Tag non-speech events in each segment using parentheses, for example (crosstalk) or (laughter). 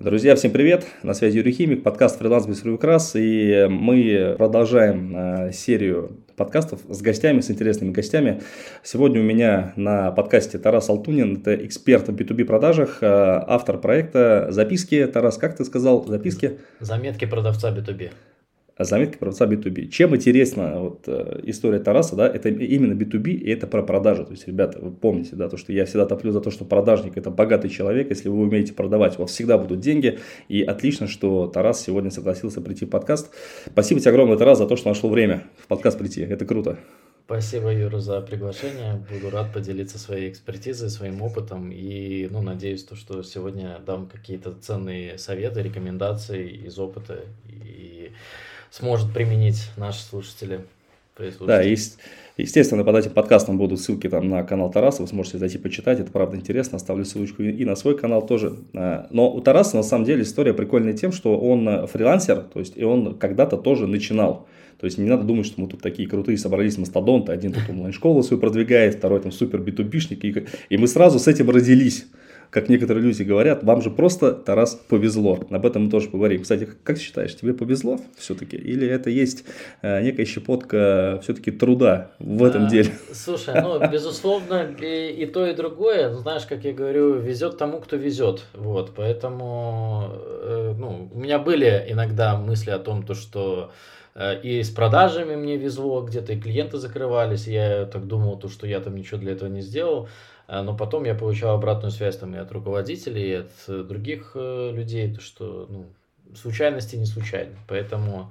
Друзья, всем привет! На связи Юрий Химик, подкаст «Фриланс без Рукрас», и мы продолжаем э, серию подкастов с гостями, с интересными гостями. Сегодня у меня на подкасте Тарас Алтунин, это эксперт в B2B продажах, э, автор проекта «Записки». Тарас, как ты сказал, записки? Заметки продавца B2B заметки продавца B2B. Чем интересна вот, э, история Тараса, да, это именно B2B, и это про продажи. То есть, ребята, вы помните, да, то, что я всегда топлю за то, что продажник – это богатый человек, если вы умеете продавать, у вас всегда будут деньги, и отлично, что Тарас сегодня согласился прийти в подкаст. Спасибо тебе огромное, Тарас, за то, что нашел время в подкаст прийти, это круто. Спасибо, Юра, за приглашение. Буду рад поделиться своей экспертизой, своим опытом. И ну, надеюсь, то, что сегодня дам какие-то ценные советы, рекомендации из опыта. И сможет применить наши слушатели. Да, есть, естественно, под этим подкастом будут ссылки там на канал Тараса, вы сможете зайти почитать, это правда интересно, оставлю ссылочку и на свой канал тоже. А, но у Тараса на самом деле история прикольная тем, что он э, фрилансер, то есть и он когда-то тоже начинал. То есть не надо думать, что мы тут такие крутые собрались мастодонты, один тут онлайн-школу свою продвигает, второй там супер битубишник, и, и мы сразу с этим родились как некоторые люди говорят, вам же просто, Тарас, повезло. Об этом мы тоже поговорим. Кстати, как считаешь, тебе повезло все-таки? Или это есть э, некая щепотка все-таки труда в этом а, деле? Слушай, ну, безусловно, и, и то, и другое. Знаешь, как я говорю, везет тому, кто везет. Вот, поэтому, э, ну, у меня были иногда мысли о том, то, что э, и с продажами мне везло, где-то и клиенты закрывались, я так думал, то, что я там ничего для этого не сделал. А, но потом я получал обратную связь там и от руководителей, и от э, других э, людей, то что ну, случайности не случайны. Поэтому,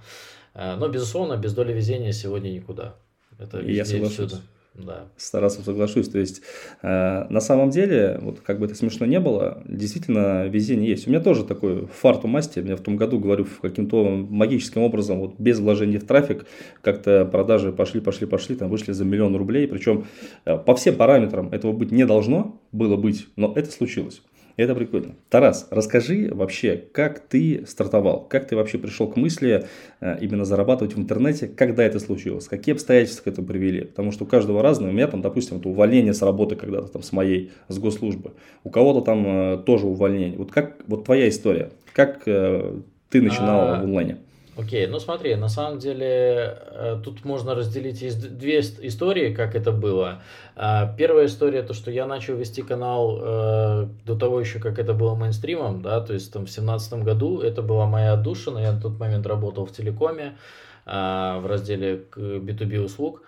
э, но безусловно, без доли везения сегодня никуда. Это везде, я соглашусь. Всюду. Да. С Тарасом соглашусь. То есть, э, на самом деле, вот как бы это смешно не было, действительно везение есть. У меня тоже такой фарт у масти. Я в том году, говорю, каким-то магическим образом, вот без вложения в трафик, как-то продажи пошли, пошли, пошли, там вышли за миллион рублей. Причем э, по всем параметрам этого быть не должно было быть, но это случилось. Это прикольно. Тарас, расскажи вообще, как ты стартовал, как ты вообще пришел к мысли э, именно зарабатывать в интернете, когда это случилось, какие обстоятельства к этому привели, потому что у каждого разное, у меня там, допустим, это увольнение с работы когда-то там с моей, с госслужбы, у кого-то там э, тоже увольнение. Вот как, вот твоя история, как э, ты начинал а... в онлайне? Окей, ну смотри, на самом деле э, тут можно разделить из две истории, как это было. А, первая история, то, что я начал вести канал э, до того еще, как это было мейнстримом, да, то есть там в семнадцатом году это была моя отдушина, я на тот момент работал в телекоме а, в разделе B2B услуг,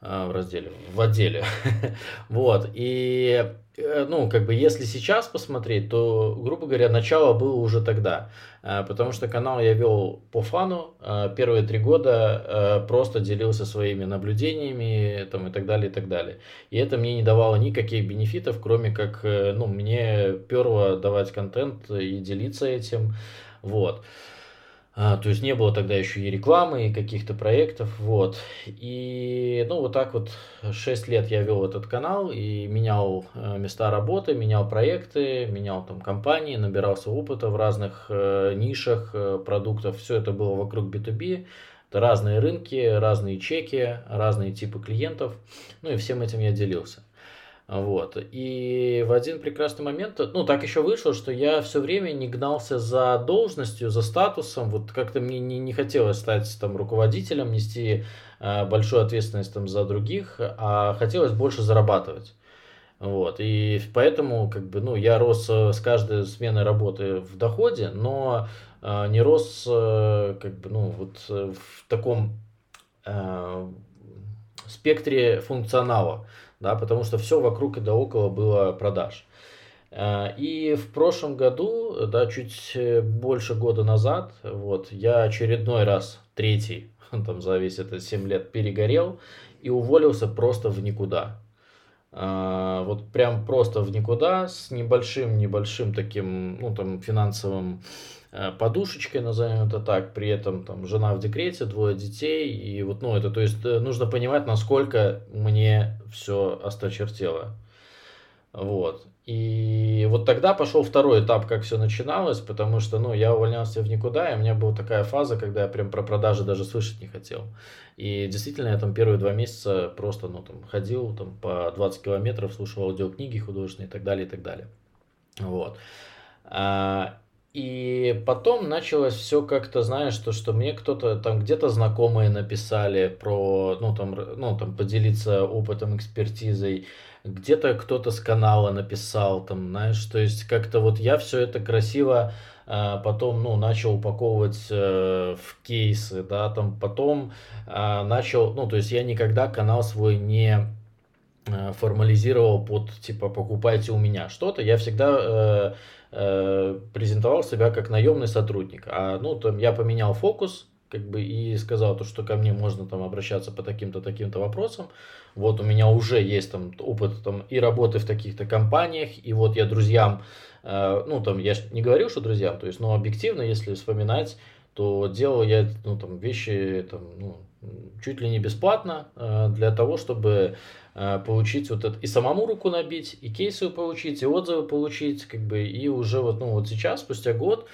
а, в разделе, в отделе, (laughs) вот, и ну, как бы, если сейчас посмотреть, то, грубо говоря, начало было уже тогда. Э, потому что канал я вел по фану. Э, первые три года просто делился своими наблюдениями там, и так далее, и так далее. И это мне не давало никаких бенефитов, кроме как, ну, мне перло давать контент и делиться этим. Вот. А, то есть не было тогда еще и рекламы, и каких-то проектов, вот. И, ну, вот так вот 6 лет я вел этот канал и менял э, места работы, менял проекты, менял там компании, набирался опыта в разных э, нишах э, продуктов. Все это было вокруг B2B. Это разные рынки, разные чеки, разные типы клиентов. Ну и всем этим я делился. Вот. И в один прекрасный момент, ну, так еще вышло, что я все время не гнался за должностью, за статусом. Вот как-то мне не, не хотелось стать там руководителем, нести э, большую ответственность там за других, а хотелось больше зарабатывать. Вот. И поэтому, как бы, ну, я рос э, с каждой сменой работы в доходе, но э, не рос, э, как бы, ну, вот э, в таком э, спектре функционала да, потому что все вокруг и да около было продаж. Э, и в прошлом году, да, чуть э, больше года назад, вот, я очередной раз, третий, (laughs) там за весь это 7 лет перегорел и уволился просто в никуда. Э, вот прям просто в никуда с небольшим-небольшим таким, ну, там, финансовым подушечкой, назовем это так, при этом там жена в декрете, двое детей, и вот, ну, это, то есть, э, нужно понимать, насколько мне все осточертело. Вот. И вот тогда пошел второй этап, как все начиналось, потому что, ну, я увольнялся в никуда, и у меня была такая фаза, когда я прям про продажи даже слышать не хотел. И действительно, я там первые два месяца просто, ну, там, ходил там по 20 километров, слушал аудиокниги художественные и так далее, и так далее. Вот. И потом началось все как-то, знаешь, то, что мне кто-то там где-то знакомые написали про, ну там, ну там поделиться опытом, экспертизой, где-то кто-то с канала написал, там, знаешь, то есть как-то вот я все это красиво а, потом, ну, начал упаковывать э, в кейсы, да, там потом а, начал, ну, то есть я никогда канал свой не э, формализировал под, типа, покупайте у меня что-то, я всегда э, презентовал себя как наемный сотрудник, а, ну, там я поменял фокус, как бы и сказал то, что ко мне можно там обращаться по таким-то таким-то вопросам. Вот у меня уже есть там опыт там и работы в таких-то компаниях, и вот я друзьям, э, ну там я не говорил, что друзьям, то есть, но объективно, если вспоминать, то делал я ну там вещи там ну, чуть ли не бесплатно э, для того, чтобы э, получить вот это и самому руку набить, и кейсы получить, и отзывы получить, как бы и уже вот ну вот сейчас спустя год,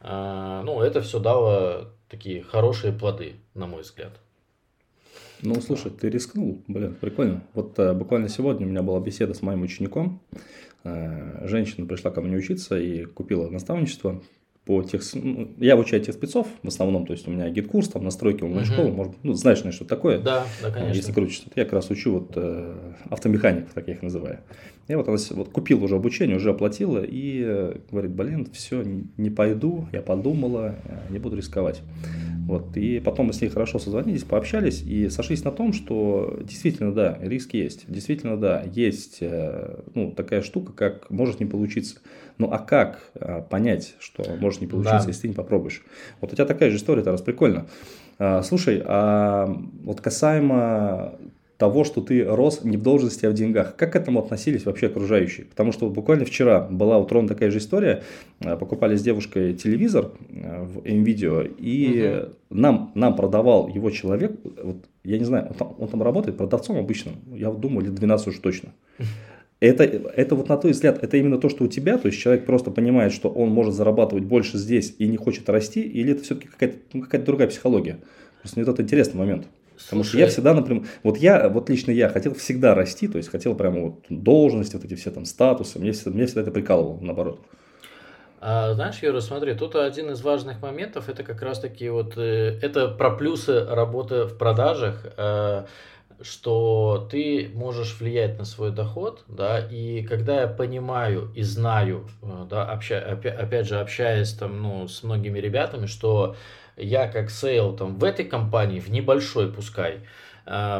э, ну это все дало такие хорошие плоды, на мой взгляд. Ну, слушай, ты рискнул, блин, прикольно. Вот буквально сегодня у меня была беседа с моим учеником. Женщина пришла ко мне учиться и купила наставничество по тех... Ну, я обучаю тех спецов в основном, то есть у меня GetCourse, там настройки онлайн-школы, угу. может, ну, знаешь, что такое. Да, да, э, конечно. Если крутишь, то я как раз учу вот э, автомехаников, так я их называю. Я вот она вот купил уже обучение, уже оплатила и э, говорит, блин, все, не, не пойду, я подумала, э, не буду рисковать. Вот, и потом мы с ней хорошо созвонились, пообщались и сошлись на том, что действительно, да, риск есть. Действительно, да, есть э, ну, такая штука, как может не получиться. Ну, а как э, понять, что может не получиться, да. если ты не попробуешь? Вот у тебя такая же история, это раз прикольно. А, слушай, а вот касаемо того, что ты рос не в должности, а в деньгах. Как к этому относились вообще окружающие? Потому что буквально вчера была у Трон такая же история. Э, покупали с девушкой телевизор в МВидео, и угу. нам, нам продавал его человек, вот, я не знаю, он там, он там работает продавцом обычным, я думаю, лет 12 уже точно. (laughs) Это, это вот на твой взгляд, это именно то, что у тебя, то есть человек просто понимает, что он может зарабатывать больше здесь и не хочет расти, или это все-таки какая-то ну, какая другая психология? Просто мне это интересный момент. Потому что я всегда, например, вот я, вот лично я хотел всегда расти, то есть хотел прямо вот должности, вот эти все там статусы, мне всегда, мне всегда это прикалывало, наоборот. А, знаешь, Юра, смотри, тут один из важных моментов, это как раз таки вот, э, это про плюсы работы в продажах, э, что ты можешь влиять на свой доход, да, и когда я понимаю и знаю, э, да, обща, опять, опять же, общаясь там, ну, с многими ребятами, что я как sale там в этой компании, в небольшой пускай,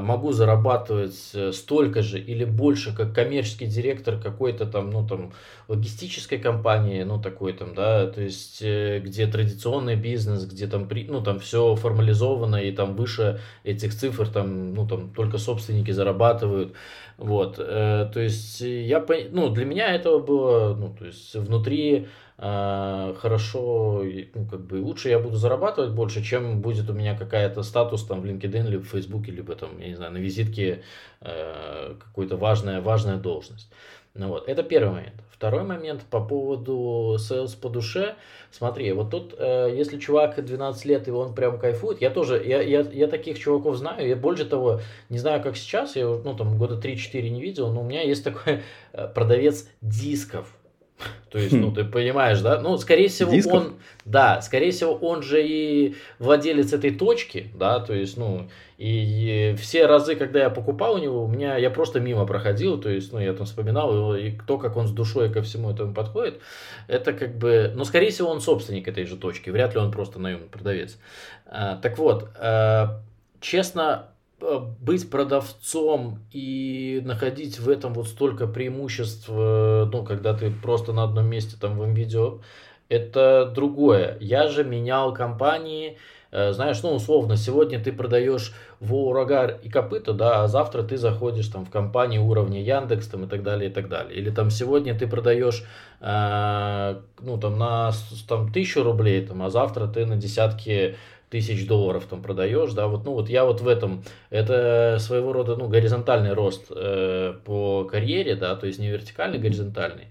могу зарабатывать э, столько же или больше, как коммерческий директор какой-то там, ну там, логистической компании, ну такой там, да, то есть, э, где традиционный бизнес, где там, ну там все формализовано и там выше этих цифр там, ну там только собственники зарабатывают, вот, то есть, я, ну для меня этого было, ну то есть, внутри хорошо, ну, как бы лучше я буду зарабатывать больше, чем будет у меня какая-то статус там в LinkedIn, либо в Facebook, либо там, я не знаю, на визитке э, какая-то важная, важная должность. Ну, вот, это первый момент. Второй момент по поводу sales по душе. Смотри, вот тут, э, если чувак 12 лет и он прям кайфует, я тоже, я, я, я таких чуваков знаю, я больше того, не знаю, как сейчас, я ну, там года 3-4 не видел, но у меня есть такой э, продавец дисков то есть, ну, ты понимаешь, да? Ну, скорее всего, Дисков? он, да, скорее всего, он же и владелец этой точки, да, то есть, ну, и, и все разы, когда я покупал у него, у меня, я просто мимо проходил, то есть, ну, я там вспоминал его, и то, как он с душой ко всему этому подходит, это как бы, ну, скорее всего, он собственник этой же точки, вряд ли он просто наемный продавец. А, так вот, а, честно, быть продавцом и находить в этом вот столько преимуществ, э, ну, когда ты просто на одном месте там в видео, это другое. Я же менял компании, э, знаешь, ну, условно, сегодня ты продаешь Воурагар и Копыта, да, а завтра ты заходишь там в компании уровня Яндекс там и так далее, и так далее. Или там сегодня ты продаешь, э, ну, там на там, тысячу рублей, там, а завтра ты на десятки тысяч долларов там продаешь, да, вот, ну вот я вот в этом, это своего рода, ну, горизонтальный рост э, по карьере, да, то есть не вертикальный, горизонтальный.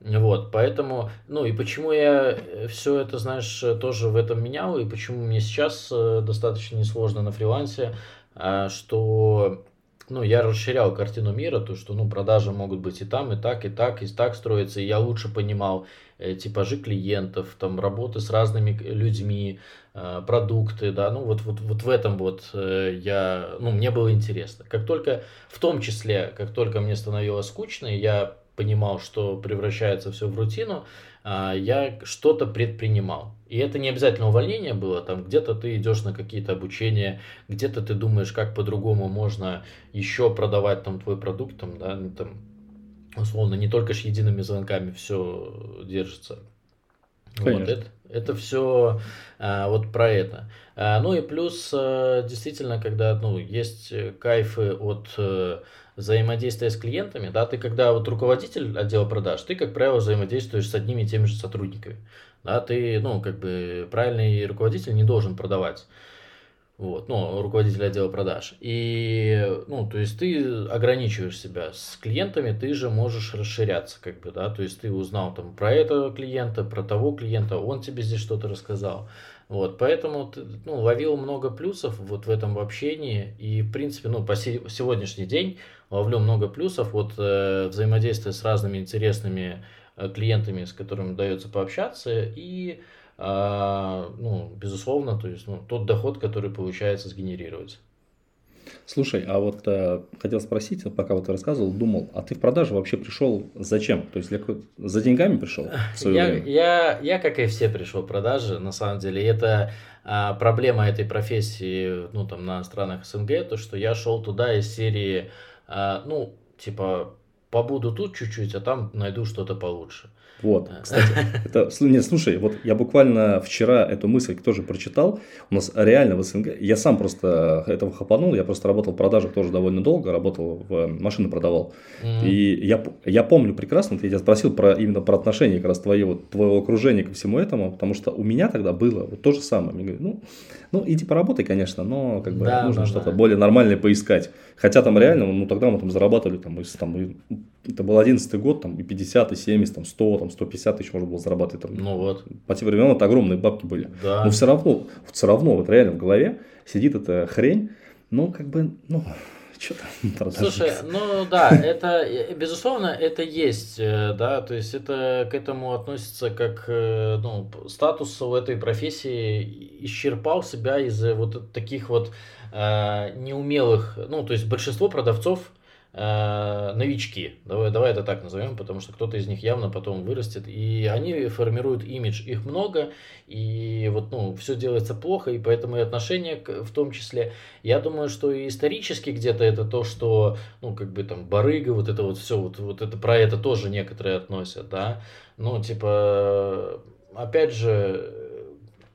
Вот, поэтому, ну и почему я все это, знаешь, тоже в этом менял, и почему мне сейчас э, достаточно несложно на фрилансе, э, что ну, я расширял картину мира, то, что, ну, продажи могут быть и там, и так, и так, и так строиться, и я лучше понимал э, типажи клиентов, там, работы с разными людьми, э, продукты, да, ну, вот, вот, вот в этом вот э, я, ну, мне было интересно. Как только, в том числе, как только мне становилось скучно, я понимал, что превращается все в рутину, э, я что-то предпринимал. И это не обязательно увольнение было, там где-то ты идешь на какие-то обучения, где-то ты думаешь, как по-другому можно еще продавать там твой продукт, там, да, ну, там, условно, не только с едиными звонками все держится. Конечно. Вот это, это все а, вот про это. А, ну и плюс, а, действительно, когда ну, есть кайфы от взаимодействия с клиентами, да, ты когда вот руководитель отдела продаж, ты, как правило, взаимодействуешь с одними и теми же сотрудниками да, ты, ну, как бы правильный руководитель не должен продавать. Вот, ну, руководитель отдела продаж. И, ну, то есть ты ограничиваешь себя с клиентами, ты же можешь расширяться, как бы, да, то есть ты узнал там про этого клиента, про того клиента, он тебе здесь что-то рассказал. Вот, поэтому ну, ловил много плюсов вот в этом общении, и, в принципе, ну, по сегодняшний день ловлю много плюсов, вот э, взаимодействие с разными интересными Э, клиентами, с которыми удается пообщаться, и, а, ну, безусловно, то есть ну, тот доход, который получается сгенерировать. Слушай, а вот э, хотел спросить, пока вот ты рассказывал, думал, а ты в продажу вообще пришел зачем? То есть для, за деньгами пришел я, время? Я, я, как и все, пришел в продажи, на самом деле. Это а, проблема этой профессии, ну, там, на странах СНГ, то, что я шел туда из серии, а, ну, типа, побуду тут чуть-чуть, а там найду что-то получше. Вот, кстати, (laughs) это, нет, слушай, вот я буквально вчера эту мысль тоже прочитал. У нас реально в СНГ, я сам просто этого хапанул, я просто работал в продажах тоже довольно долго, работал в машины продавал. Mm-hmm. И я, я помню прекрасно, я тебя спросил про, именно про отношение как раз твоего, твоего окружения ко всему этому, потому что у меня тогда было вот то же самое. Мне говорят, ну, ну, иди поработай, конечно, но как бы да, нужно да, что-то да. более нормальное поискать. Хотя там реально, ну, тогда мы там зарабатывали, там, из, там это был 11 год, там, и 50, и 70, там, 100, там, 150 тысяч можно было зарабатывать. Там, ну вот. По тем временам это огромные бабки были. Да. Но все равно, все равно, вот реально в голове сидит эта хрень, ну, как бы, ну, (laughs) что там Слушай, ну да, это, безусловно, это есть, э, да, то есть это к этому относится как, э, ну, статус у этой профессии исчерпал себя из-за вот таких вот э, неумелых, ну, то есть большинство продавцов, э, новички, давай, давай это так назовем, потому что кто-то из них явно потом вырастет, и они формируют имидж, их много, и вот, ну, все делается плохо, и поэтому и отношения в том числе. Я думаю, что и исторически где-то это то, что, ну, как бы там барыга, вот это вот все, вот, вот это про это тоже некоторые относят, да, ну, типа, опять же,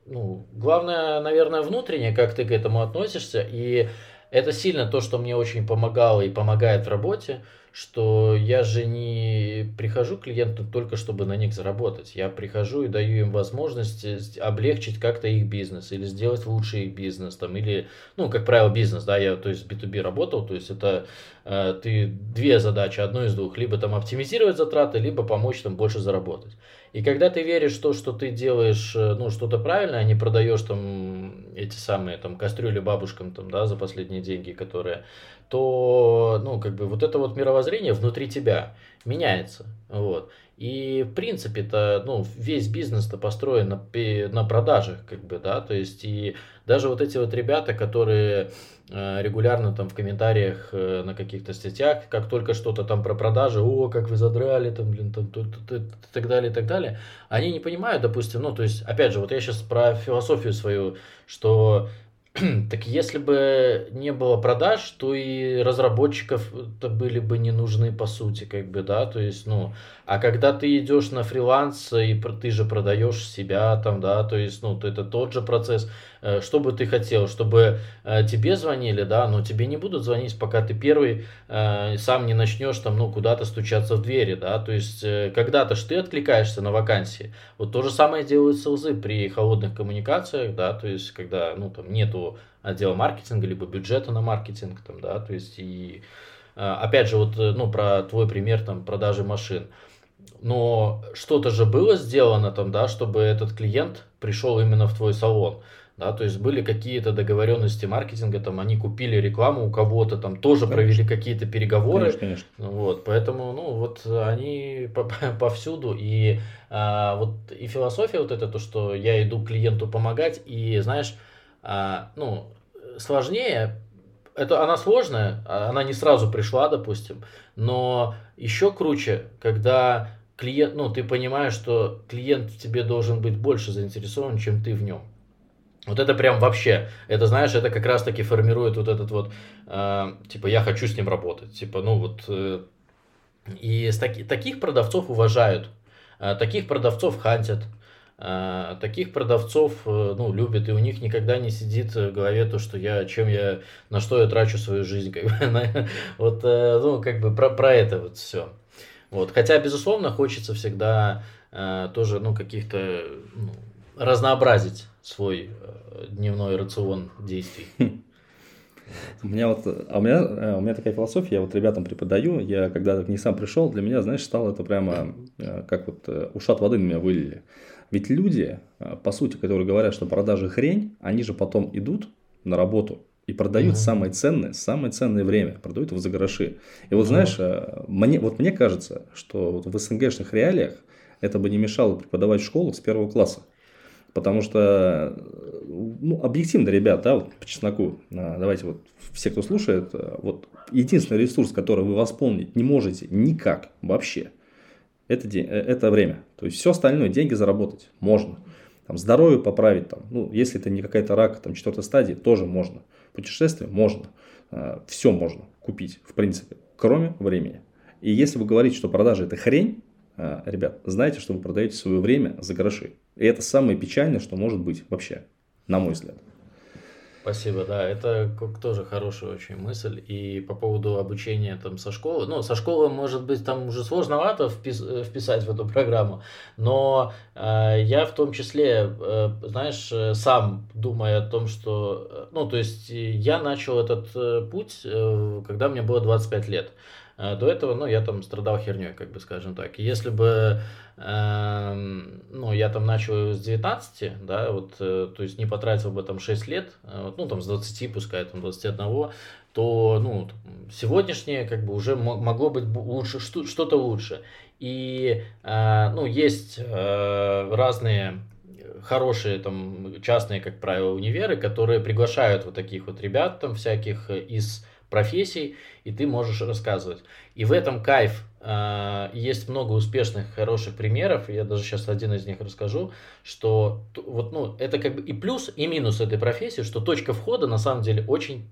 ну, главное, наверное, внутренне, как ты к этому относишься, и это сильно то, что мне очень помогало и помогает в работе, что я же не прихожу к клиенту только чтобы на них заработать. Я прихожу и даю им возможность облегчить как-то их бизнес или сделать лучше их бизнес. Там, или, ну, как правило, бизнес, да, я то есть B2B работал, то есть это э, ты две задачи, одну из двух, либо там оптимизировать затраты, либо помочь там больше заработать. И когда ты веришь в то, что ты делаешь э, ну, что-то правильно, а не продаешь там эти самые там кастрюли бабушкам там, да, за последние деньги, которые, то, ну, как бы вот это вот мировоззрение внутри тебя меняется. Вот. И в принципе-то, ну, весь бизнес-то построен на, на продажах, как бы, да, то есть и даже вот эти вот ребята, которые э, регулярно там в комментариях э, на каких-то статьях, как только что-то там про продажи, о, как вы задрали, там, блин, там, и так далее, и так далее, они не понимают, допустим, ну, то есть, опять же, вот я сейчас про философию свою, что (clears throat) так если бы не было продаж, то и разработчиков то были бы не нужны по сути, как бы, да, то есть, ну, а когда ты идешь на фриланс и ты же продаешь себя там, да, то есть, ну, это тот же процесс, э, что бы ты хотел, чтобы э, тебе звонили, да, но тебе не будут звонить, пока ты первый э, сам не начнешь там, ну, куда-то стучаться в двери, да, то есть, когда-то ж ты откликаешься на вакансии, вот то же самое делают селзы при холодных коммуникациях, да, то есть, когда, ну, там, нету отдела маркетинга, либо бюджета на маркетинг, там, да, то есть, и опять же, вот, ну, про твой пример, там, продажи машин, но что-то же было сделано там, да, чтобы этот клиент пришел именно в твой салон. да, то есть были какие-то договоренности маркетинга, там они купили рекламу у кого-то, там тоже конечно. провели какие-то переговоры, конечно, конечно. вот, поэтому, ну, вот они (laughs) повсюду, и а, вот и философия вот это, то, что я иду клиенту помогать, и знаешь, а, ну, сложнее, это она сложная, она не сразу пришла, допустим, но еще круче, когда клиент, ну, ты понимаешь, что клиент в тебе должен быть больше заинтересован, чем ты в нем. Вот это прям вообще, это знаешь, это как раз таки формирует вот этот вот, э, типа, я хочу с ним работать, типа, ну вот, э, и с таки, таких продавцов уважают, э, таких продавцов хантят, э, таких продавцов, э, ну, любят, и у них никогда не сидит в голове то, что я, чем я, на что я трачу свою жизнь, (laughs) как бы, вот, э, ну, как бы про, про это вот все. Вот, хотя, безусловно, хочется всегда э, тоже, ну, каких-то, ну, разнообразить свой дневной рацион действий. (laughs) У меня вот, а у меня, у меня такая философия, я вот ребятам преподаю, я когда к ней сам пришел, для меня, знаешь, стало это прямо как вот ушат воды на меня вылили. Ведь люди, по сути, которые говорят, что продажи хрень, они же потом идут на работу и продают mm-hmm. самое ценное, самое ценное время, продают его за гроши. И вот знаешь, мне, вот мне кажется, что вот в СНГшных реалиях это бы не мешало преподавать в школах с первого класса. Потому что, ну, объективно, ребят, да, вот по чесноку, давайте вот все, кто слушает, вот единственный ресурс, который вы восполнить не можете никак вообще, это, день, э, это время. То есть все остальное, деньги заработать можно. Там, здоровье поправить, там, ну, если это не какая-то рак там, четвертой стадии, тоже можно. Путешествие можно. А, все можно купить, в принципе, кроме времени. И если вы говорите, что продажи это хрень, ребят, знайте, что вы продаете свое время за гроши. И это самое печальное, что может быть вообще, на мой взгляд. Спасибо, да, это тоже хорошая очень мысль. И по поводу обучения там со школы, ну, со школы, может быть, там уже сложновато впис, вписать в эту программу, но э, я в том числе, э, знаешь, сам думаю о том, что, э, ну, то есть я начал этот э, путь, э, когда мне было 25 лет. Э, до этого, ну, я там страдал херней, как бы, скажем так. Если бы Эм, ну, я там начал с 19, да, вот, э, то есть не потратил бы там 6 лет, э, ну, там с 20, пускай там 21, то, ну, сегодняшнее как бы уже могло быть лучше, что-то лучше. И, э, ну, есть разные хорошие там частные, как правило, универы, которые приглашают вот таких вот ребят там всяких из профессий, и ты можешь рассказывать. И в этом кайф есть много успешных, хороших примеров, я даже сейчас один из них расскажу, что вот, ну, это как бы и плюс, и минус этой профессии, что точка входа на самом деле очень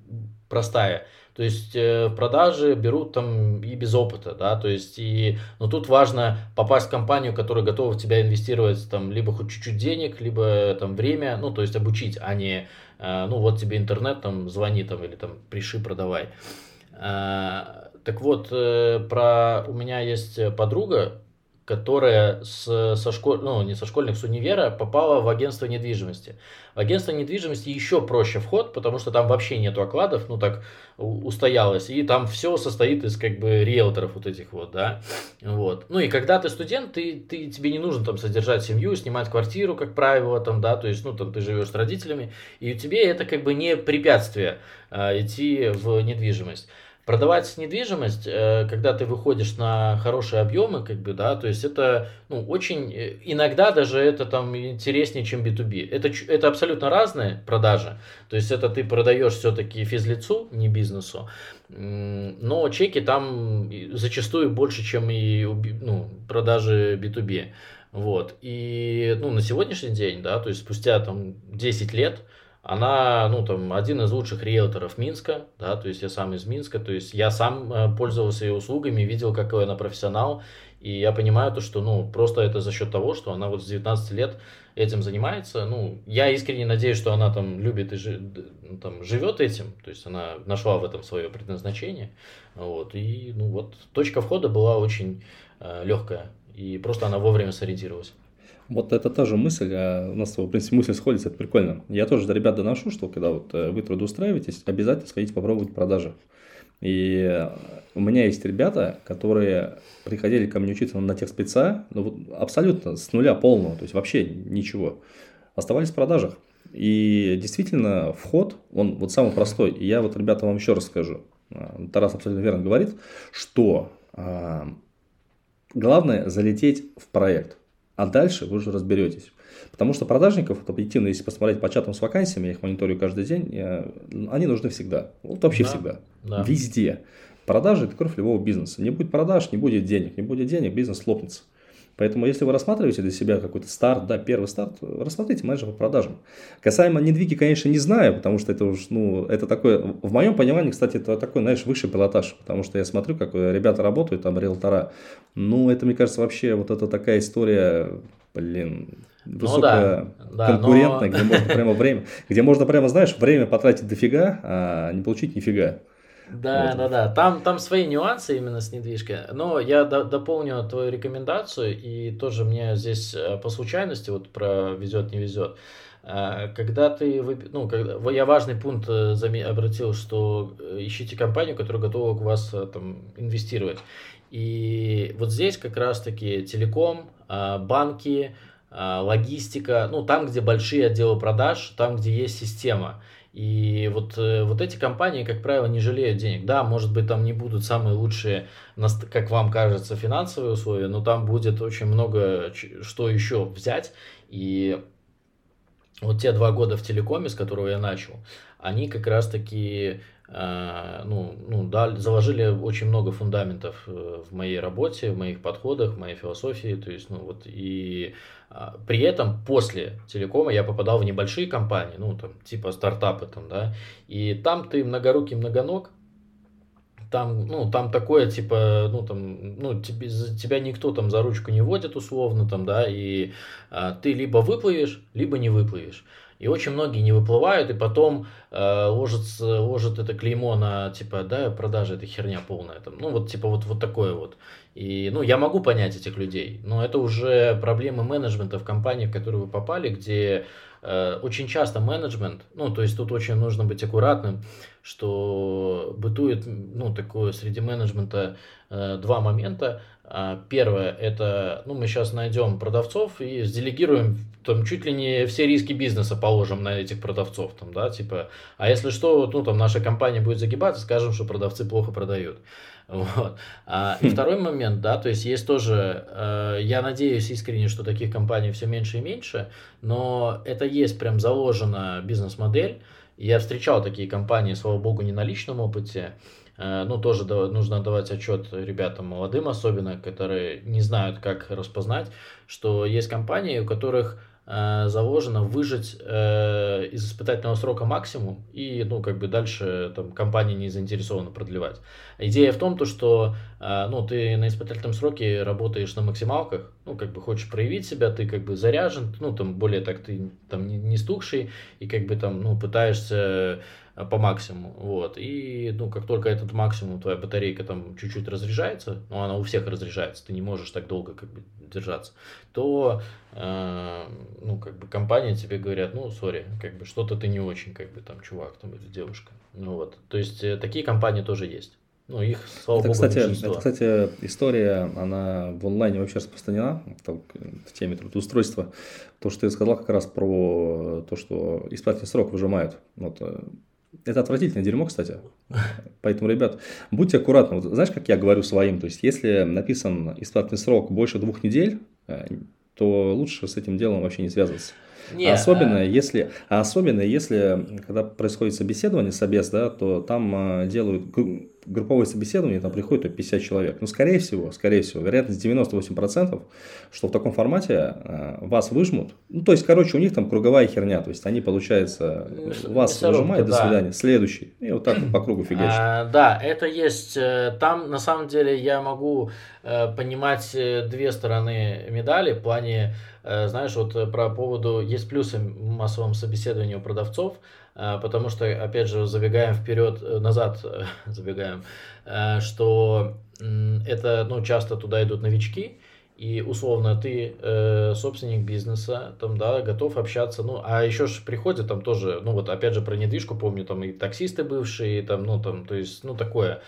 простая. То есть э, продажи берут там и без опыта, да, то есть и, но тут важно попасть в компанию, которая готова в тебя инвестировать там либо хоть чуть-чуть денег, либо там время, ну, то есть обучить, а не, э, ну, вот тебе интернет, там, звони там или там приши, продавай. А, так вот, э, про у меня есть подруга, которая с, со школ, ну, не со школьных, с универа попала в агентство недвижимости. В агентство недвижимости еще проще вход, потому что там вообще нету окладов, ну так устоялось, и там все состоит из как бы риэлторов вот этих вот, да, вот. Ну и когда ты студент, ты, ты, тебе не нужно там содержать семью, снимать квартиру, как правило, там, да, то есть, ну, там ты живешь с родителями, и тебе это как бы не препятствие а, идти в недвижимость. Продавать недвижимость, э, когда ты выходишь на хорошие объемы, как бы, да, то есть это, ну, очень, э, иногда даже это там интереснее, чем B2B. Это, это абсолютно разные продажи. То есть это ты продаешь все-таки физлицу, не бизнесу, но чеки там зачастую больше, чем и ну, продажи B2B. Вот. И ну, на сегодняшний день, да, то есть спустя там 10 лет, она, ну, там, один из лучших риэлторов Минска, да, то есть я сам из Минска, то есть я сам э, пользовался ее услугами, видел, какой она профессионал, и я понимаю то, что, ну, просто это за счет того, что она вот с 19 лет этим занимается, ну, я искренне надеюсь, что она там любит и жи, ну, там, живет этим, то есть она нашла в этом свое предназначение, вот, и, ну, вот, точка входа была очень э, легкая, и просто она вовремя сориентировалась. Вот это тоже мысль, а у нас, в принципе, мысль сходится, это прикольно. Я тоже до ребят доношу, что когда вот э, вы трудоустраиваетесь, обязательно сходите попробовать продажи. И у меня есть ребята, которые приходили ко мне учиться на тех спеца, ну вот абсолютно с нуля полного, то есть вообще ничего, оставались в продажах. И действительно, вход, он вот самый простой. И я вот, ребята, вам еще раз скажу. А, Тарас абсолютно верно говорит, что а, главное залететь в проект, а дальше вы уже разберетесь. Потому что продажников, вот объективно, если посмотреть по чатам с вакансиями, я их мониторю каждый день, я, они нужны всегда. Вот вообще да, всегда. Да. Везде. Продажи – это кровь любого бизнеса. Не будет продаж, не будет денег. Не будет денег, бизнес лопнется. Поэтому, если вы рассматриваете для себя какой-то старт, да, первый старт, рассмотрите менеджера по продажам. Касаемо недвиги, конечно, не знаю, потому что это уж, ну, это такое, в моем понимании, кстати, это такой, знаешь, высший пилотаж, потому что я смотрю, как ребята работают, там, риэлтора. Ну, это, мне кажется, вообще вот это такая история, блин, высокая, ну, да, конкурентная, но... где можно прямо время, где можно прямо, знаешь, время потратить дофига, а не получить нифига. Да, (laughs) вот. да, да. Там, там свои нюансы именно с недвижкой. Но я до, дополню твою рекомендацию, и тоже мне здесь э, по случайности вот про везет, не везет. Э, когда ты, ну, когда, я важный пункт э, обратил, что ищите компанию, которая готова к вас там инвестировать. И вот здесь как раз-таки телеком, банки, логистика, ну, там, где большие отделы продаж, там, где есть система. И вот, э, вот эти компании, как правило, не жалеют денег. Да, может быть, там не будут самые лучшие, как вам кажется, финансовые условия, но там будет очень много что еще взять. И вот те два года в телекоме, с которого я начал, они как раз-таки э, ну, ну, да, заложили очень много фундаментов э, в моей работе, в моих подходах, в моей философии. То есть, ну вот и при этом после телекома я попадал в небольшие компании, ну, там, типа стартапы там, да, и там ты многорукий многоног, там, ну, там такое, типа, ну, там, ну, тебе, тебя никто там за ручку не водит, условно, там, да, и а, ты либо выплывешь, либо не выплывешь. И очень многие не выплывают, и потом э, ложится, ложат это клеймо на, типа, да, продажа это херня полная. Там, ну, вот, типа, вот, вот такое вот. И, ну, я могу понять этих людей, но это уже проблемы менеджмента в компании, в которую вы попали, где э, очень часто менеджмент, ну, то есть тут очень нужно быть аккуратным, что бытует, ну, такое среди менеджмента э, два момента. А, первое, это, ну, мы сейчас найдем продавцов и сделегируем там чуть ли не все риски бизнеса положим на этих продавцов, там, да, типа, а если что, ну, там, наша компания будет загибаться, скажем, что продавцы плохо продают. Вот. А, и хм. второй момент, да, то есть есть тоже, э, я надеюсь искренне, что таких компаний все меньше и меньше, но это есть прям заложена бизнес-модель. Я встречал такие компании, слава богу, не на личном опыте, ну, тоже нужно давать отчет ребятам молодым особенно, которые не знают, как распознать, что есть компании, у которых э, заложено выжить э, из испытательного срока максимум, и, ну, как бы дальше там компания не заинтересована продлевать. Идея в том, то, что, ну, ты на испытательном сроке работаешь на максималках, ну, как бы хочешь проявить себя, ты как бы заряжен, ну, там, более так, ты там не, не стухший, и как бы там, ну, пытаешься Э, по максимуму, вот, и, ну, как только этот максимум, твоя батарейка там чуть-чуть разряжается, ну, она у всех разряжается, ты не можешь так долго, как бы, держаться, то, э, ну, как бы, компания тебе говорят, ну, сори, как бы, что-то ты не очень, как бы, там, чувак, там, или девушка, ну, вот, то есть, э, такие компании тоже есть. Ну, их, слава это, богу, кстати, это, кстати, история, она в онлайне вообще распространена, в, в теме трудоустройства. То, что ты сказал как раз про то, что испытательный срок выжимают. Вот, э, это отвратительное дерьмо, кстати. Поэтому, ребят, будьте аккуратны. Вот, знаешь, как я говорю своим, то есть, если написан испытательный срок больше двух недель, э, то лучше с этим делом вообще не связываться. Не, особенно, а... если, а особенно если, когда происходит собеседование, собес, да, то там а, делают групповое собеседование, там приходит 50 человек. Ну, скорее всего, скорее всего, вероятность 98%, что в таком формате а, вас выжмут. Ну, то есть, короче, у них там круговая херня. То есть, они, получается, ну, вас выжимают, до свидания, да. следующий. И вот так вот по кругу фигачат. А, да, это есть. Э, там, на самом деле, я могу э, понимать э, две стороны медали в плане знаешь, вот э, про поводу, есть плюсы в массовом собеседовании у продавцов, э, потому что, опять же, забегаем вперед, назад (laughs) забегаем, что это, ну, часто туда идут новички, и условно ты э, собственник бизнеса, там, да, готов общаться, ну, а еще же приходят там тоже, ну, вот опять же про недвижку помню, там и таксисты бывшие, там, ну, там, то есть, ну, такое.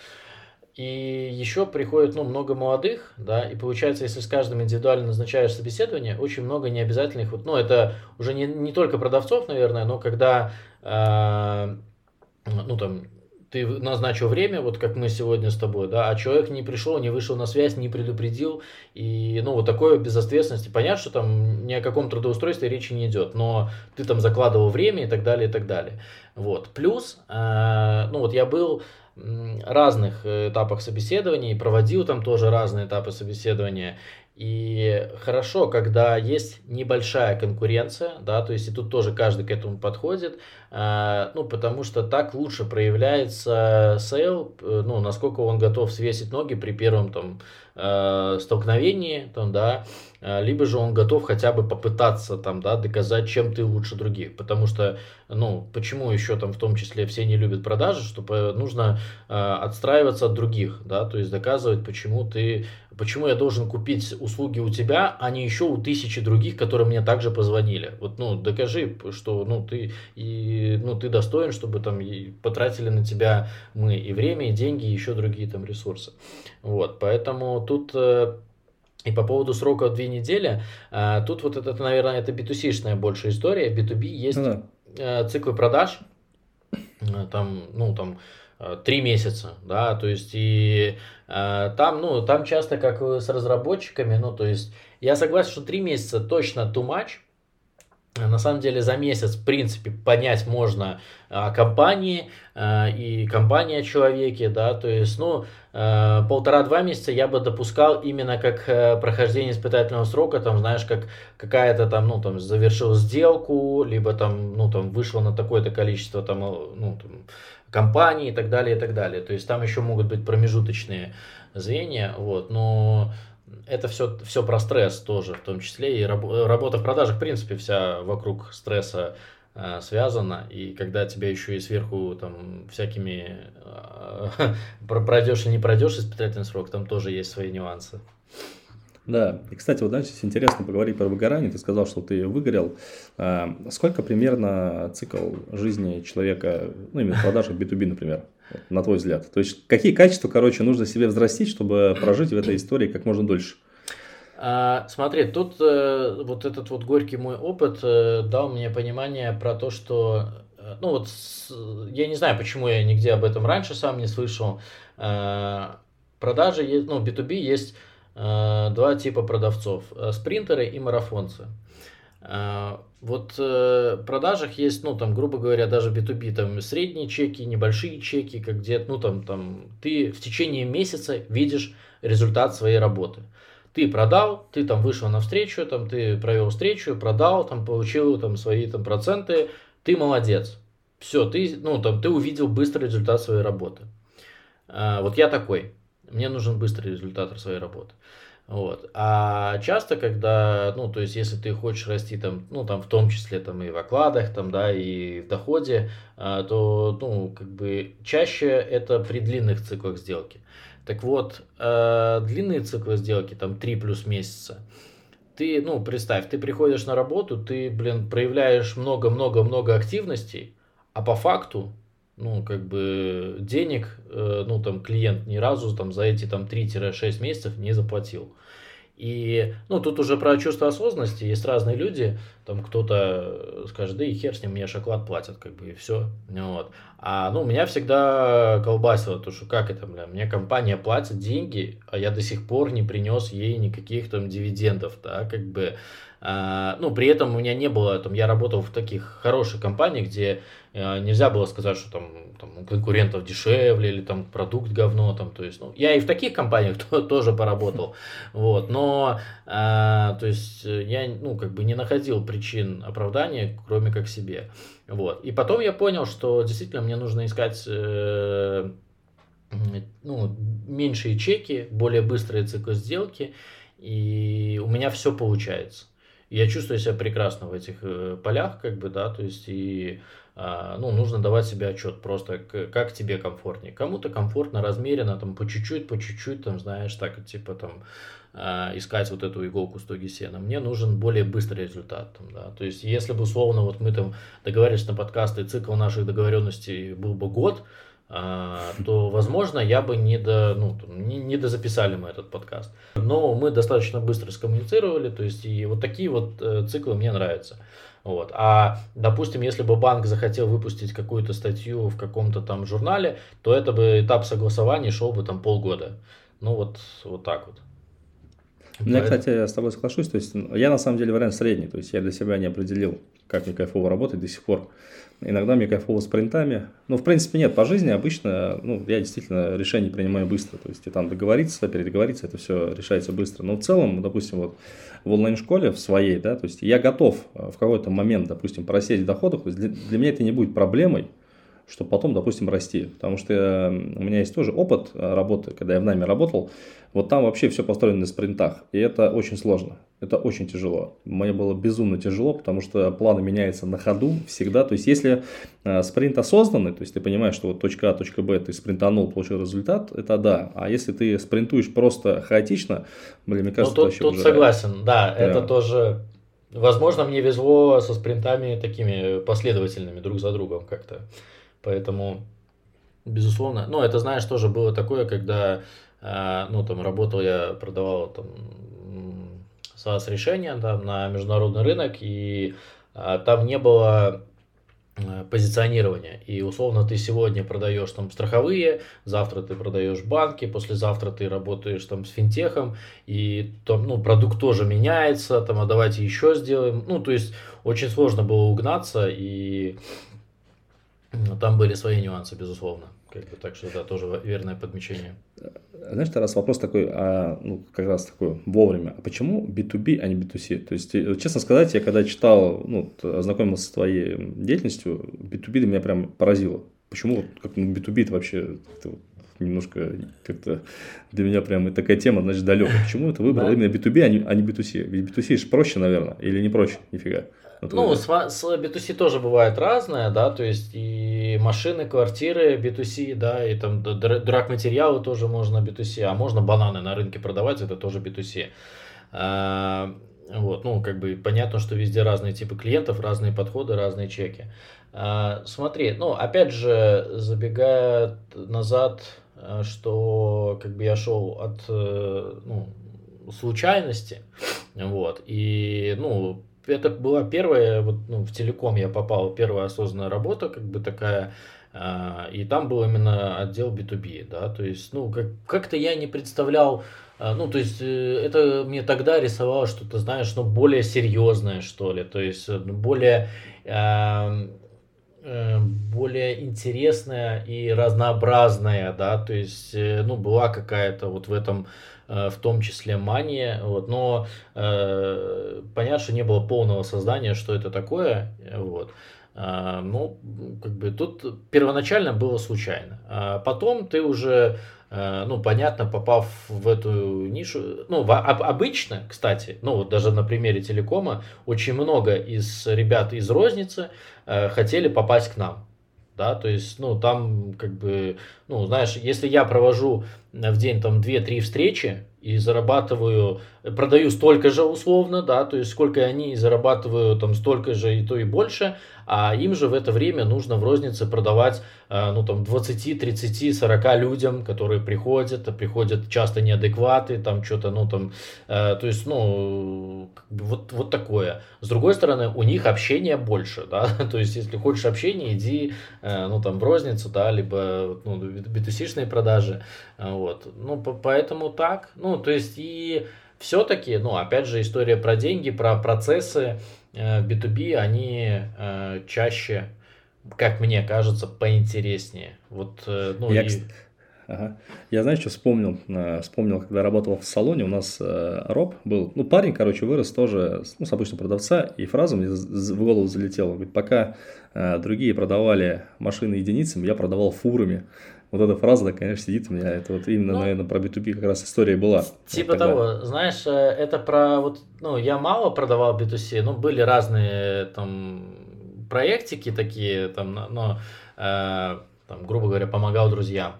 И еще приходит ну, много молодых, да, и получается, если с каждым индивидуально назначаешь собеседование, очень много необязательных, вот, ну, это уже не, не только продавцов, наверное, но когда, э, ну, там, ты назначил время, вот как мы сегодня с тобой, да, а человек не пришел, не вышел на связь, не предупредил, и, ну, вот такое безответственности. Понятно, что там ни о каком трудоустройстве речи не идет, но ты там закладывал время и так далее, и так далее. Вот. Плюс, э, ну, вот я был разных этапах собеседования, проводил там тоже разные этапы собеседования. И хорошо, когда есть небольшая конкуренция, да, то есть и тут тоже каждый к этому подходит, э, ну, потому что так лучше проявляется sale, э, ну, насколько он готов свесить ноги при первом там э, столкновении, там, да, э, либо же он готов хотя бы попытаться там, да, доказать, чем ты лучше других, потому что, ну, почему еще там в том числе все не любят продажи, что нужно э, отстраиваться от других, да, то есть доказывать, почему ты Почему я должен купить услуги у тебя, а не еще у тысячи других, которые мне также позвонили? Вот, ну, докажи, что, ну, ты, и, ну, ты достоин, чтобы там и потратили на тебя мы и время, и деньги, и еще другие там ресурсы. Вот, поэтому тут э, и по поводу срока две недели, э, тут вот это, наверное, это B2C-шная больше история. B2B есть ну да. циклы продаж, э, там, ну, там, три месяца, да, то есть и э, там, ну, там часто как с разработчиками, ну, то есть я согласен, что три месяца точно too much, на самом деле за месяц, в принципе, понять можно о компании э, и компании о человеке, да, то есть, ну, э, полтора-два месяца я бы допускал именно как э, прохождение испытательного срока, там, знаешь, как какая-то там, ну, там, завершил сделку, либо там, ну, там, вышло на такое-то количество, там, ну, там, компаний и так далее, и так далее, то есть, там еще могут быть промежуточные звенья, вот, но это все, все про стресс тоже, в том числе и раб, работа в продажах, в принципе, вся вокруг стресса э, связана, и когда тебя еще и сверху там всякими э, (laughs) пройдешь или не пройдешь испытательный срок, там тоже есть свои нюансы. Да, и, кстати, вот, знаете, интересно поговорить про выгорание. Ты сказал, что ты выгорел. А, сколько примерно цикл жизни человека, ну, именно в продажах B2B, например, на твой взгляд? То есть, какие качества, короче, нужно себе взрастить, чтобы прожить в этой (clears throat) истории как можно дольше? А, смотри, тут э, вот этот вот горький мой опыт э, дал мне понимание про то, что, э, ну вот, с, я не знаю, почему я нигде об этом раньше сам не слышал. Э, продажи, ну, B2B есть Э, два типа продавцов, э, спринтеры и марафонцы. Э, вот в продажах есть, ну, там, грубо говоря, даже B2B, там, средние чеки, небольшие чеки, как где ну, там, там, ты в течение месяца видишь результат своей работы. Ты продал, ты там вышел на встречу, там, ты провел встречу, продал, там, получил там свои там проценты, ты молодец. Все, ты, ну, там, ты увидел быстрый результат своей работы. Вот я такой. Мне нужен быстрый результат своей работы. Вот. А часто, когда, ну, то есть, если ты хочешь расти там, ну, там, в том числе там и в окладах, там, да, и в доходе, а, то, ну, как бы, чаще это при длинных циклах сделки. Так вот, а, длинные циклы сделки, там, 3 плюс месяца, ты, ну, представь, ты приходишь на работу, ты, блин, проявляешь много-много-много активностей, а по факту ну, как бы денег, э, ну, там, клиент ни разу там за эти там 3-6 месяцев не заплатил. И, ну, тут уже про чувство осознанности. Есть разные люди, там кто-то скажет, да и хер с ним, мне шоколад платят, как бы, и все. Вот. А, ну, меня всегда колбасило, то, что как это, бля, мне компания платит деньги, а я до сих пор не принес ей никаких там дивидендов, да, как бы, ну, при этом у меня не было, там, я работал в таких хороших компаниях, где а, нельзя было сказать, что там, там у конкурентов дешевле или там продукт говно, там, то есть, ну, я и в таких компаниях (laughs) то, тоже поработал, (laughs) вот, но, а, то есть, я, ну, как бы не находил причин оправдания, кроме как себе, вот, и потом я понял, что действительно мне нужно искать э, ну, меньшие чеки, более быстрые циклы сделки, и у меня все получается я чувствую себя прекрасно в этих э, полях, как бы, да, то есть и а, ну, нужно давать себе отчет просто, как тебе комфортнее. Кому-то комфортно, размеренно, там, по чуть-чуть, по чуть-чуть, там, знаешь, так, типа, там, а, искать вот эту иголку стоги сена. Мне нужен более быстрый результат, там, да. То есть, если бы, условно, вот мы там договорились на подкасты, цикл наших договоренностей был бы год, то, возможно, я бы не, до, ну, не, не дозаписали мы этот подкаст. Но мы достаточно быстро скоммуницировали, то есть и вот такие вот э, циклы мне нравятся. Вот. А, допустим, если бы банк захотел выпустить какую-то статью в каком-то там журнале, то это бы этап согласования шел бы там полгода. Ну вот, вот так вот. Ну, я, кстати, с тобой соглашусь. То есть, я на самом деле вариант средний. То есть, я для себя не определил, как мне кайфово работать до сих пор. Иногда мне кайфово с принтами. Ну, в принципе, нет. По жизни обычно, ну, я действительно решение принимаю быстро. То есть, и там договориться, передоговориться, это все решается быстро. Но в целом, допустим, вот в онлайн-школе, в своей, да, то есть, я готов э, в какой-то момент, допустим, просесть в доходах. То есть, для, для меня это не будет проблемой чтобы потом, допустим, расти. Потому что у меня есть тоже опыт э, работы, когда я в найме работал, вот там вообще все построено на спринтах, и это очень сложно, это очень тяжело. Мне было безумно тяжело, потому что планы меняются на ходу всегда. То есть, если э, спринт осознанный, то есть ты понимаешь, что вот точка А, точка Б, ты спринтанул, получил результат, это да. А если ты спринтуешь просто хаотично, блин, мне кажется, ну, тут, тут уже... согласен, да, да, это тоже Возможно, мне везло со спринтами такими последовательными друг за другом как-то. Поэтому, безусловно, ну, это, знаешь, тоже было такое, когда, э, ну, там, работал я, продавал там SaaS решения там на международный рынок, и э, там не было э, позиционирования. И условно ты сегодня продаешь там страховые, завтра ты продаешь банки, послезавтра ты работаешь там с финтехом, и там, ну, продукт тоже меняется, там, а давайте еще сделаем. Ну, то есть очень сложно было угнаться, и там были свои нюансы, безусловно. Как бы, так что да, тоже верное подмечение. Знаешь, Тарас, вопрос такой, а, ну, как раз такой вовремя. А почему B2B, а не B2C? То есть, э, честно сказать, я когда читал, ну, ознакомился с твоей деятельностью, B2B для меня прям поразило. Почему как ну, B2B это вообще это немножко как-то для меня прям такая тема, значит, далекая. Почему это выбрал именно B2B, а не, а не B2C? Ведь B2C же проще, наверное, или не проще? Нифига. Ну, с, с B2C тоже бывает разное, да, то есть и машины, квартиры B2C, да, и там драг-материалы тоже можно B2C, а можно бананы на рынке продавать, это тоже B2C. А, вот, ну, как бы понятно, что везде разные типы клиентов, разные подходы, разные чеки. А, смотри, ну, опять же, забегая назад, э, что как бы я шел от э, ну, случайности, вот, и, ну, это была первая, вот, ну, в телеком я попал, первая осознанная работа, как бы такая, э, и там был именно отдел B2B, да, то есть, ну, как, как-то я не представлял, э, ну, то есть, э, это мне тогда рисовало что-то, знаешь, ну, более серьезное, что ли, то есть, э, более... Э, э, более интересная и разнообразная, да, то есть, э, ну, была какая-то вот в этом в том числе мания, вот, но э, понятно, что не было полного создания, что это такое, вот. А, ну, как бы тут первоначально было случайно. А потом ты уже, э, ну, понятно, попав в эту нишу, ну, в, обычно, кстати, ну, вот даже на примере телекома, очень много из ребят из розницы э, хотели попасть к нам да, то есть, ну, там, как бы, ну, знаешь, если я провожу в день там 2-3 встречи и зарабатываю, продаю столько же условно, да, то есть сколько они зарабатываю там столько же и то и больше, а им же в это время нужно в рознице продавать, э, ну там 20, 30, 40 людям, которые приходят, а приходят часто неадекваты, там что-то, ну там, э, то есть, ну, вот, вот такое. С другой стороны, у них общения больше, да, (laughs) то есть если хочешь общения, иди, э, ну там в розницу, да, либо, ну, b продажи, вот, ну, поэтому так, ну, то есть и все-таки, ну, опять же, история про деньги, про процессы э, B2B, они э, чаще, как мне кажется, поинтереснее. Вот, э, ну, Я, и... Ага. Я, знаешь, что вспомнил? Э, вспомнил, когда работал в салоне, у нас э, Роб был, ну, парень, короче, вырос тоже, ну, с обычного продавца, и фраза мне в голову залетела. Говорит, пока э, другие продавали машины единицами, я продавал фурами. Вот эта фраза, конечно, сидит у меня. Это вот именно, ну, наверное, про B2B как раз история была. Типа вот того, знаешь, э, это про вот, ну, я мало продавал B2C, ну, были разные там проектики такие, там, но, э, там, грубо говоря, помогал друзьям.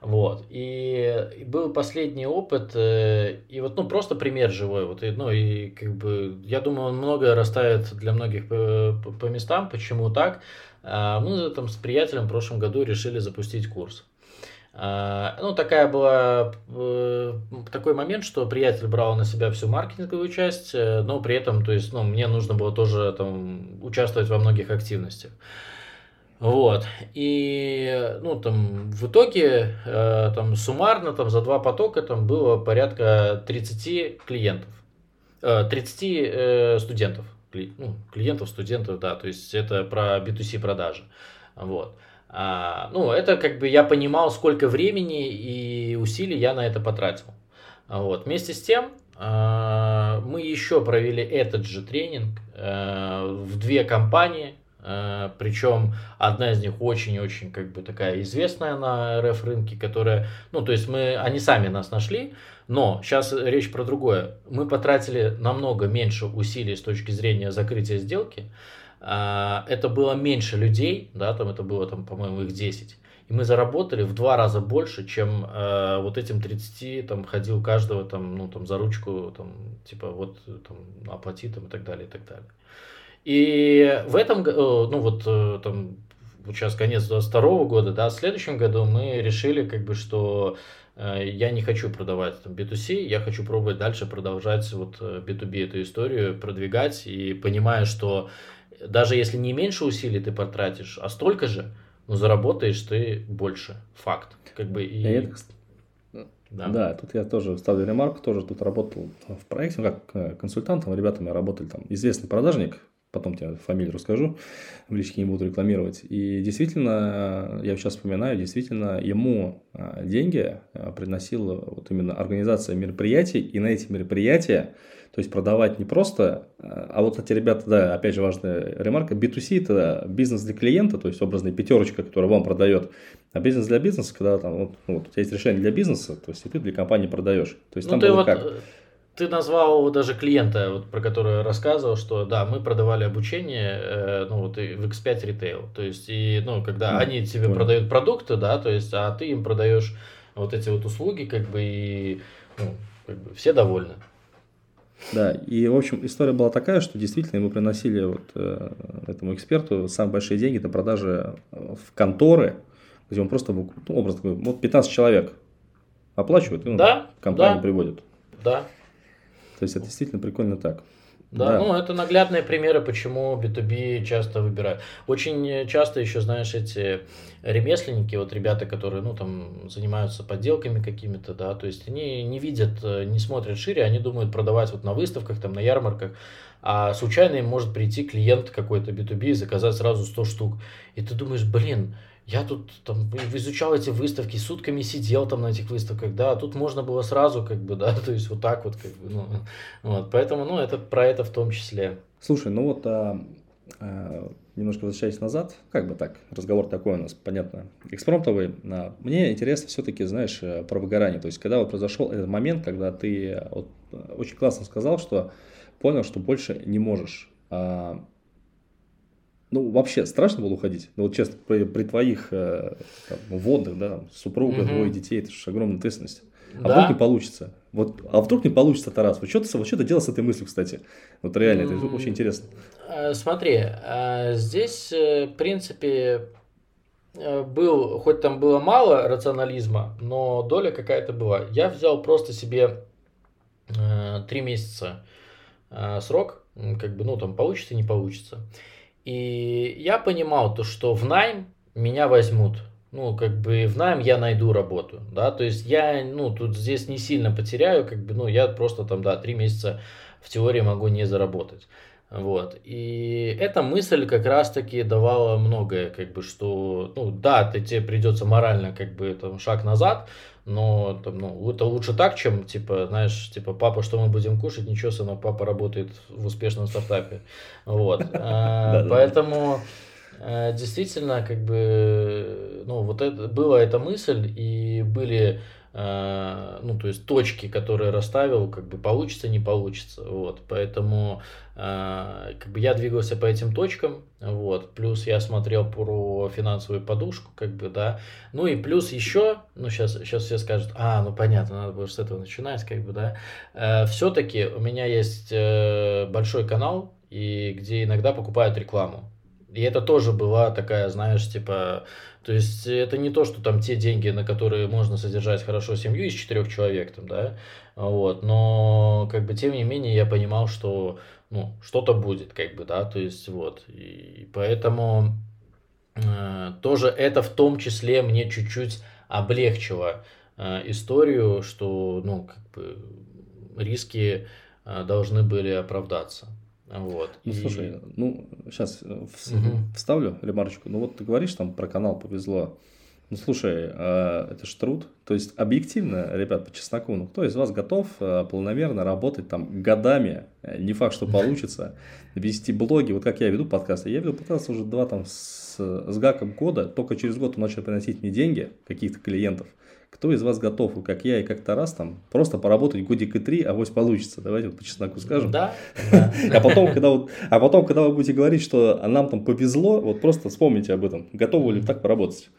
Вот. И, был последний опыт, э, и вот, ну, просто пример живой. Вот, и, ну, и как бы, я думаю, он многое расставит для многих по, по, местам, почему так. А, мы там с приятелем в прошлом году решили запустить курс. А, ну, такая была, э, такой момент, что приятель брал на себя всю маркетинговую часть, э, но при этом, то есть, ну, мне нужно было тоже там участвовать во многих активностях. Вот. И, ну, там, в итоге, э, там, суммарно, там, за два потока, там, было порядка 30 клиентов, э, 30 э, студентов, ну, клиентов, студентов, да, то есть, это про B2C продажи, вот. А, ну, это как бы я понимал, сколько времени и усилий я на это потратил. Вот. Вместе с тем, а, мы еще провели этот же тренинг а, в две компании, а, причем одна из них очень-очень как бы такая известная на РФ рынке, которая, ну, то есть мы, они сами нас нашли, но сейчас речь про другое. Мы потратили намного меньше усилий с точки зрения закрытия сделки, а, это было меньше людей, да, там это было, там, по-моему, их 10. И мы заработали в два раза больше, чем э, вот этим 30, там, ходил каждого, там, ну, там, за ручку, там, типа, вот, там, оплати, там, и так далее, и так далее. И в этом, э, ну, вот, э, там, сейчас конец 22 года, да, в следующем году мы решили, как бы, что э, я не хочу продавать там B2C, я хочу пробовать дальше продолжать вот B2B эту историю, продвигать, и понимая, что даже если не меньше усилий ты потратишь, а столько же, ну, заработаешь ты больше. Факт. Как бы и... Это, да. да, тут я тоже ставлю ремарку, тоже тут работал в проекте, ну, как э, консультантом, ребятами работали там известный продажник, потом тебе фамилию расскажу, в личке не буду рекламировать. И действительно, я сейчас вспоминаю, действительно, ему э, деньги э, приносила вот именно организация мероприятий, и на эти мероприятия то есть продавать не просто, а вот эти ребята, да, опять же важная ремарка, B2C это бизнес для клиента, то есть образная пятерочка, которая вам продает, а бизнес для бизнеса, когда там вот, вот у тебя есть решение для бизнеса, то есть и ты для компании продаешь. То есть ну, там было вот, как? Ты назвал даже клиента, вот, про который рассказывал, что да, мы продавали обучение э, ну, вот, и в X5 Retail. То есть, и, ну, когда mm, они тебе понял. продают продукты, да, то есть, а ты им продаешь вот эти вот услуги, как бы, и ну, как бы все довольны. Да, и, в общем, история была такая, что действительно мы приносили вот э, этому эксперту самые большие деньги на продажи э, в конторы, где он просто, ну, образ такой, вот 15 человек оплачивают, и ну, да, компанию да, приводят. Да. То есть, это действительно прикольно так. Да, да, ну это наглядные примеры, почему B2B часто выбирают. Очень часто еще, знаешь, эти ремесленники, вот ребята, которые, ну, там, занимаются подделками какими-то, да, то есть они не видят, не смотрят шире, они думают продавать вот на выставках, там, на ярмарках, а случайно им может прийти клиент какой-то B2B и заказать сразу 100 штук. И ты думаешь, блин, я тут там изучал эти выставки, сутками сидел там на этих выставках, да, тут можно было сразу, как бы, (laughs) да, то есть вот так вот, как бы, ну, вот, поэтому, ну, это про это в том числе. Слушай, ну вот, а, а, немножко возвращаясь назад, как бы так, разговор такой у нас, понятно, экспромтовый, а, мне интересно все-таки, знаешь, э, про выгорание, то есть, когда вот произошел этот момент, когда ты вот, очень классно сказал, что понял, что больше не можешь, а, ну, вообще страшно было уходить. Ну, вот честно, при, при твоих э, там, водных, да, там, супруга, угу. двое детей, это же огромная ответственность. А да? вдруг не получится? Вот, а вдруг не получится, Тарас? Вот что ты, вот что ты делал с этой мыслью, кстати? Вот реально, это очень интересно. Э, смотри, э, здесь, э, в принципе, был, хоть там было мало рационализма, но доля какая-то была. Я взял просто себе три месяца срок, как бы, ну, там, получится, не получится. И я понимал то, что в найм меня возьмут. Ну, как бы в найм я найду работу, да, то есть я, ну, тут здесь не сильно потеряю, как бы, ну, я просто там, да, три месяца в теории могу не заработать. Вот. И эта мысль как раз-таки давала многое, как бы, что, ну, да, ты, тебе придется морально, как бы, там, шаг назад, но там, ну, это лучше так, чем, типа, знаешь, типа, папа, что мы будем кушать? Ничего, сынок, папа работает в успешном стартапе. Вот. (laughs) А, поэтому э, действительно, как бы, ну, вот это, была эта мысль, и были ну, то есть точки, которые расставил, как бы получится, не получится, вот, поэтому э, как бы я двигался по этим точкам, вот, плюс я смотрел про финансовую подушку, как бы, да, ну и плюс еще, ну, сейчас, сейчас все скажут, а, ну, понятно, надо было с этого начинать, как бы, да, э, все-таки у меня есть э, большой канал, и где иногда покупают рекламу, и это тоже была такая, знаешь, типа, то есть это не то, что там те деньги, на которые можно содержать хорошо семью из четырех человек, там, да, вот, но как бы тем не менее я понимал, что ну, что-то будет, как бы, да, то есть вот, и поэтому э, тоже это в том числе мне чуть-чуть облегчило э, историю, что, ну, как бы риски э, должны были оправдаться. Вот. Ну, и... слушай, ну, сейчас э, угу. вставлю ремарочку. Ну, вот ты говоришь там про канал «Повезло». Ну, слушай, а, это ж труд. То есть, объективно, ребят, по чесноку, ну, кто из вас готов а, полномерно работать там годами, э, не факт, что получится, вести блоги, вот как я веду подкасты. Я веду подкасты уже два там с, с гаком года, только через год он начал приносить мне деньги, каких-то клиентов. Кто из вас готов, как я и как Тарас, там, просто поработать годик и три, а авось получится? Давайте вот по чесноку скажем. Да. (laughs) А потом, когда вот, а потом, когда вы будете говорить, что нам там повезло, вот просто вспомните об этом. Готовы ли так поработать?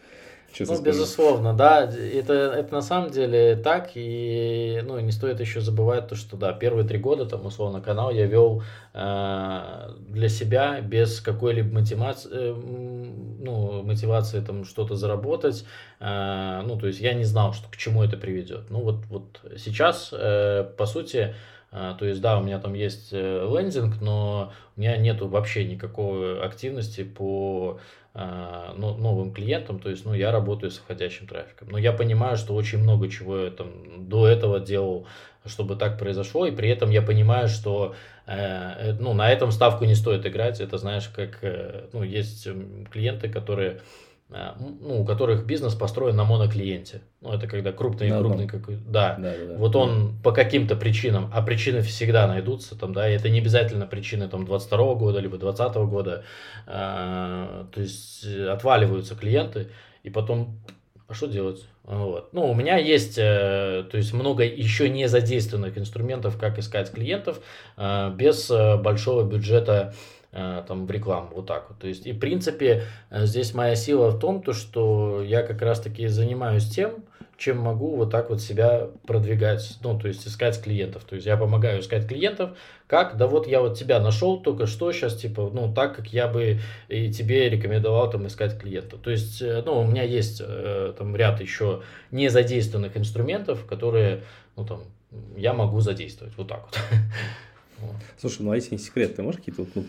Честно ну, скажу. безусловно, да, это, это на самом деле так, и ну, не стоит еще забывать то, что да, первые три года, там, условно, канал я вел э, для себя без какой-либо мотивации, э, ну, мотивации там что-то заработать, э, ну, то есть я не знал, что, к чему это приведет. Ну, вот, вот сейчас, э, по сути, а, то есть, да, у меня там есть э, лендинг, но у меня нету вообще никакой активности по а, новым клиентам, то есть, ну, я работаю с входящим трафиком. Но я понимаю, что очень много чего я там до этого делал, чтобы так произошло, и при этом я понимаю, что э, э, ну, на этом ставку не стоит играть. Это, знаешь, как, ну, есть клиенты, которые Э, ну, у которых бизнес построен на моноклиенте. Ну, это когда крупный, да, крупный какой да. Да, да, да. Вот он да. по каким-то причинам, а причины всегда найдутся, там, да, и это не обязательно причины там 22 года, либо 20 года, э, то есть э, отваливаются клиенты, и потом, а что делать? Вот. Ну, у меня есть, э, то есть много еще не задействованных инструментов, как искать клиентов э, без большого бюджета там в рекламу, вот так вот. То есть, и в принципе, э, здесь моя сила в том, то, что я как раз-таки занимаюсь тем, чем могу вот так вот себя продвигать, ну, то есть искать клиентов. То есть я помогаю искать клиентов, как, да вот я вот тебя нашел только что сейчас, типа, ну, так, как я бы и тебе рекомендовал там искать клиентов. То есть, э, ну, у меня есть там ряд еще незадействованных инструментов, которые, ну, там, я могу задействовать, вот так вот. (laughs) Слушай, ну а если не секрет, ты можешь какие-то, ну,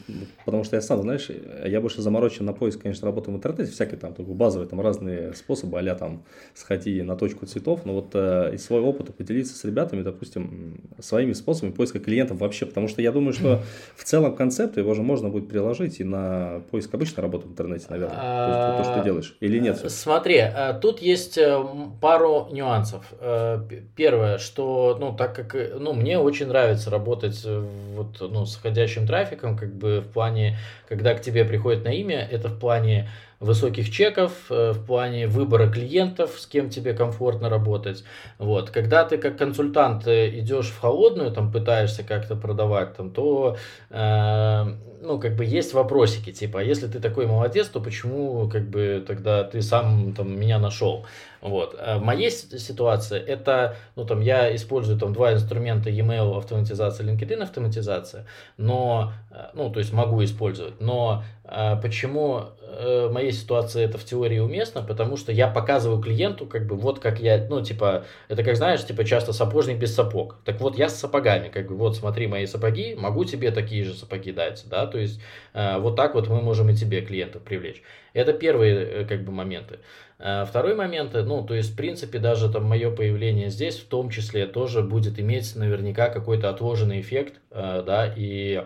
потому что я сам, знаешь, я больше заморочен на поиск, конечно, работы в интернете, всякие там, только базовые, там разные способы, а там сходи на точку цветов, но вот э, из своего опыта поделиться с ребятами, допустим, своими способами поиска клиентов вообще, потому что я думаю, что в целом концепт его же можно будет приложить и на поиск обычной работы в интернете, наверное, то, есть, то, что ты делаешь, или нет? Смотри, э, тут есть э, пару нюансов. Э, первое, что, ну, так как, ну, мне очень нравится работать в вот, ну, с входящим трафиком, как бы в плане, когда к тебе приходит на имя, это в плане высоких чеков, э, в плане выбора клиентов, с кем тебе комфортно работать. Вот. Когда ты как консультант э, идешь в холодную, там пытаешься как-то продавать, там, то э, ну, как бы есть вопросики, типа, а если ты такой молодец, то почему как бы тогда ты сам там меня нашел? Вот. А в моей ситуации это, ну, там, я использую там два инструмента e-mail автоматизация, LinkedIn автоматизация, но, э, ну, то есть могу использовать, но а почему э, в моей ситуации это в теории уместно? Потому что я показываю клиенту, как бы, вот как я, ну, типа, это как знаешь, типа, часто сапожник без сапог. Так вот, я с сапогами, как бы, вот смотри мои сапоги, могу тебе такие же сапоги дать, да, то есть э, вот так вот мы можем и тебе клиентов привлечь. Это первые, как бы, моменты. А второй момент, ну, то есть, в принципе, даже там мое появление здесь, в том числе, тоже будет иметь наверняка какой-то отложенный эффект, э, да, и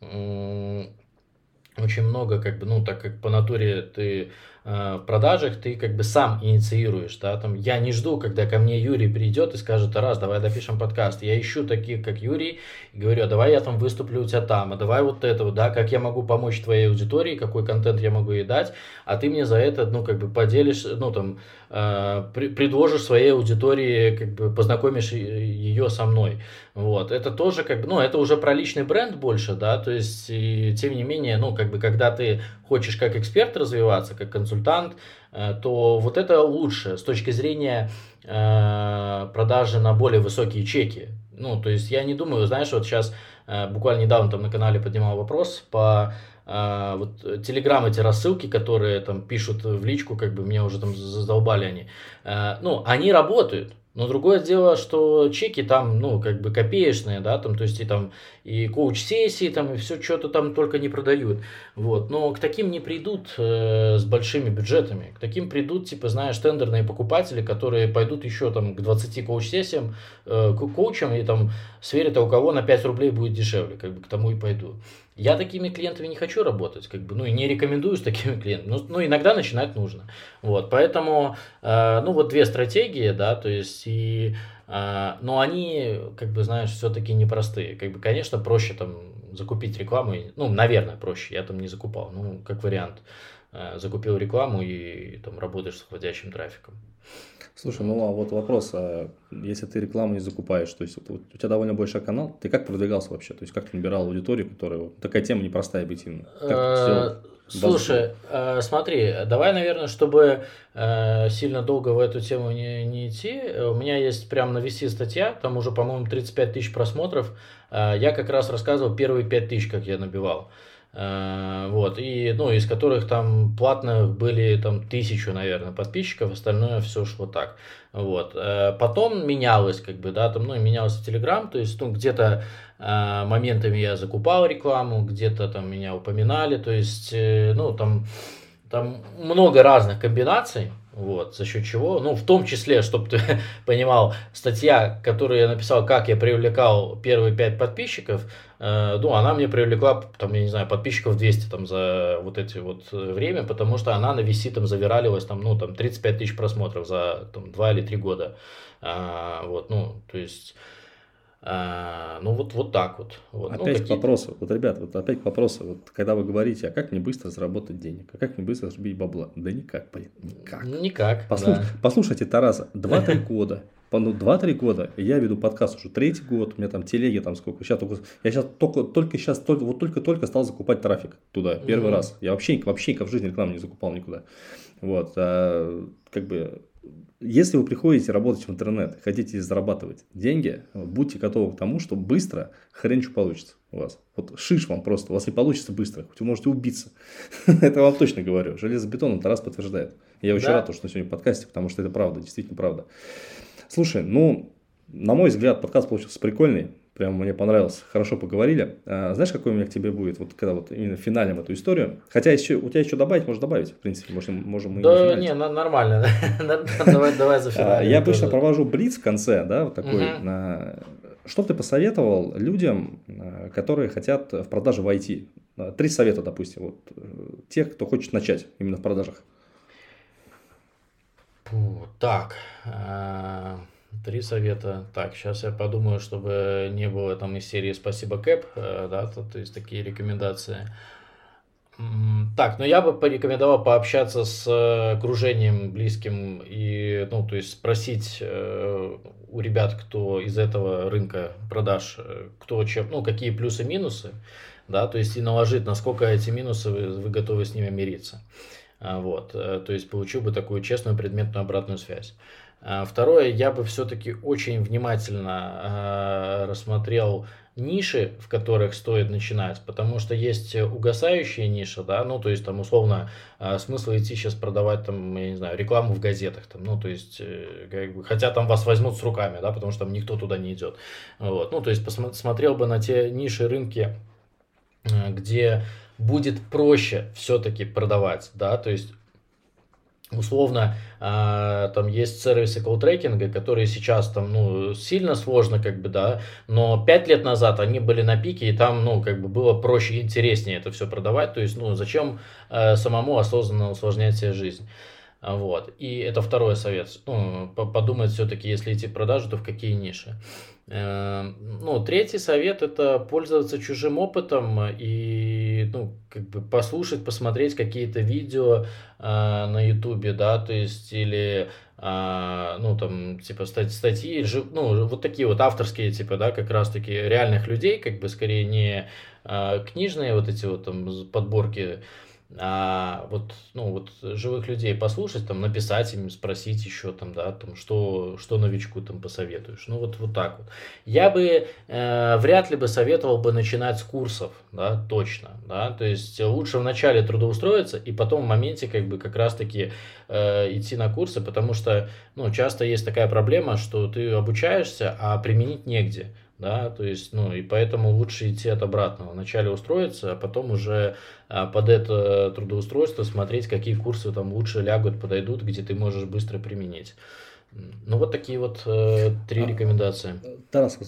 очень много, как бы, ну, так как по натуре ты Э, в продажах ты как бы сам инициируешь, да, там, я не жду, когда ко мне Юрий придет и скажет, раз, давай допишем подкаст, я ищу таких, как Юрий, и говорю, а давай я там выступлю у тебя там, а давай вот это вот, да, как я могу помочь твоей аудитории, какой контент я могу ей дать, а ты мне за это, ну, как бы поделишь, ну, там, э, предложишь своей аудитории, как бы познакомишь ее со мной, вот, это тоже, как бы, ну, это уже про личный бренд больше, да, то есть, и, тем не менее, ну, как бы, когда ты хочешь как эксперт развиваться, как консультант, э, то вот это лучше с точки зрения э, продажи на более высокие чеки. Ну, то есть я не думаю, знаешь, вот сейчас э, буквально недавно там на канале поднимал вопрос по вот телеграм эти рассылки, которые там пишут в личку, как бы меня уже там задолбали они, ну, они работают, но другое дело, что чеки там, ну, как бы копеечные, да, там, то есть и там и коуч-сессии, там, и все что-то там только не продают. Вот. Но к таким не придут э, с большими бюджетами. К таким придут, типа, знаешь, тендерные покупатели, которые пойдут еще там к 20 коуч-сессиям, э, к коучам и там сверят, а у кого на 5 рублей будет дешевле, как бы к тому и пойду. Я такими клиентами не хочу работать, как бы, ну и не рекомендую с такими клиентами, но, ну иногда начинать нужно. Вот, поэтому, э, ну вот две стратегии, да, то есть и, э, но они, как бы, знаешь, все-таки непростые. Как бы, конечно, проще там закупить рекламу, ну, наверное, проще, я там не закупал, ну, как вариант, э, закупил рекламу и там работаешь с входящим трафиком. Слушай, ну а вот вопрос, а если ты рекламу не закупаешь, то есть вот, у тебя довольно большой канал, ты как продвигался вообще? То есть как ты набирал аудиторию, которая такая тема непростая объективно? Э, слушай, э, смотри, давай, наверное, чтобы э, сильно долго в эту тему не, не идти, у меня есть прям на VC статья, там уже, по-моему, 35 тысяч просмотров. Я как раз рассказывал первые 5 тысяч, как я набивал. Э, вот, и, ну, из которых там платных были там тысячу, наверное, подписчиков, остальное все шло так. Вот. Э, потом менялось, как бы, да, там, ну, менялось в Телеграм, то есть, ну, где-то э, моментами я закупал рекламу, где-то там меня упоминали, то есть, ну, там, там много разных комбинаций, вот, за счет чего, ну, в том числе, чтобы ты (laughs) понимал, статья, которую я написал, как я привлекал первые пять подписчиков, э, ну, она мне привлекла, там, я не знаю, подписчиков 200 там за вот эти вот э, время, потому что она на VC там завиралилась, там, ну, там, 35 тысяч просмотров за, там, 2 или 3 года, а, вот, ну, то есть, а, ну вот, вот так вот. вот. Ну, опять ну, к вопросу. Вот, ребят, вот опять к вопросу. Вот, когда вы говорите, а как мне быстро заработать денег? А как мне быстро сбить бабла? Да никак, блин, никак. Никак, Послуш... да. Послушайте Тараса, 2-3 (laughs) года. Ну, 2-3 года. Я веду подкаст уже третий год. У меня там телеги там сколько. Сейчас только, я сейчас только, только сейчас, только, вот только-только стал закупать трафик туда. Первый mm-hmm. раз. Я вообще, вообще в жизни рекламу не закупал никуда. Вот. А, как бы если вы приходите работать в интернет, хотите зарабатывать деньги, будьте готовы к тому, что быстро хрен что получится у вас. Вот шиш вам просто, у вас не получится быстро, хоть вы можете убиться. (laughs) это вам точно говорю. Железобетон Тарас подтверждает. Я очень да. рад, что сегодня в подкасте, потому что это правда, действительно правда. Слушай, ну, на мой взгляд, подкаст получился прикольный. Прям мне понравился. Хорошо поговорили. А, знаешь, какой у меня к тебе будет, вот когда вот именно финалем эту историю? Хотя еще, у тебя еще добавить, можно добавить, в принципе, можем, можем мы Да, не, нормально. (laughs) давай, давай за финал. Я обычно провожу блиц в конце, да, вот такой. Что ты посоветовал людям, а, которые хотят в продаже в IT? Три совета, допустим, вот э, тех, кто хочет начать именно в продажах. Так, а, Три совета. Так, сейчас я подумаю, чтобы не было там из серии «Спасибо, Кэп», э, да, то, то есть такие рекомендации. Так, ну я бы порекомендовал пообщаться с э, окружением близким и, ну, то есть спросить э, у ребят, кто из этого рынка продаж, кто чем, ну, какие плюсы минусы, да, то есть и наложить, насколько эти минусы вы, вы готовы с ними мириться. Вот, то есть получил бы такую честную предметную обратную связь. А, второе, я бы все-таки очень внимательно э, рассмотрел ниши, в которых стоит начинать, потому что есть угасающие ниши, да, ну, то есть там условно э, смысл идти сейчас продавать там, я не знаю, рекламу в газетах, там, ну, то есть, э, как бы, хотя там вас возьмут с руками, да, потому что там никто туда не идет, вот, ну, то есть посмотрел бы на те ниши, рынки, где будет проще все-таки продавать, да, то есть условно, э, там есть сервисы колл-трекинга, которые сейчас там, ну, сильно сложно, как бы, да, но 5 лет назад они были на пике, и там, ну, как бы было проще и интереснее это все продавать, то есть, ну, зачем э, самому осознанно усложнять себе жизнь. Вот. И это второй совет. Ну, подумать все-таки, если идти в продажу, то в какие ниши. Эм, ну, третий совет это пользоваться чужим опытом и ну, как бы послушать, посмотреть какие-то видео э, на Ютубе, да, то есть или э, ну там типа статьи, ну вот такие вот авторские типа, да, как раз таки реальных людей, как бы скорее не э, книжные вот эти вот там подборки а вот, ну, вот живых людей послушать, там, написать им, спросить еще, там, да, там, что, что новичку там посоветуешь. Ну, вот, вот так вот. Я бы э, вряд ли бы советовал бы начинать с курсов, да, точно, да, то есть лучше вначале трудоустроиться и потом в моменте, как бы, как раз-таки э, идти на курсы, потому что, ну, часто есть такая проблема, что ты обучаешься, а применить негде да, то есть, ну, и поэтому лучше идти от обратного. Вначале устроиться, а потом уже а, под это трудоустройство смотреть, какие курсы там лучше лягут, подойдут, где ты можешь быстро применить. Ну, вот такие вот э, три а, рекомендации. Тарас,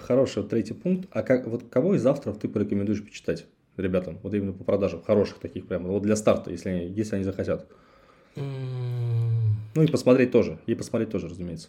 хороший третий пункт. А как, вот кого из авторов ты порекомендуешь почитать ребятам? Вот именно по продажам, хороших таких прямо, вот для старта, если они, если они захотят. Ну и посмотреть тоже, и посмотреть тоже, разумеется.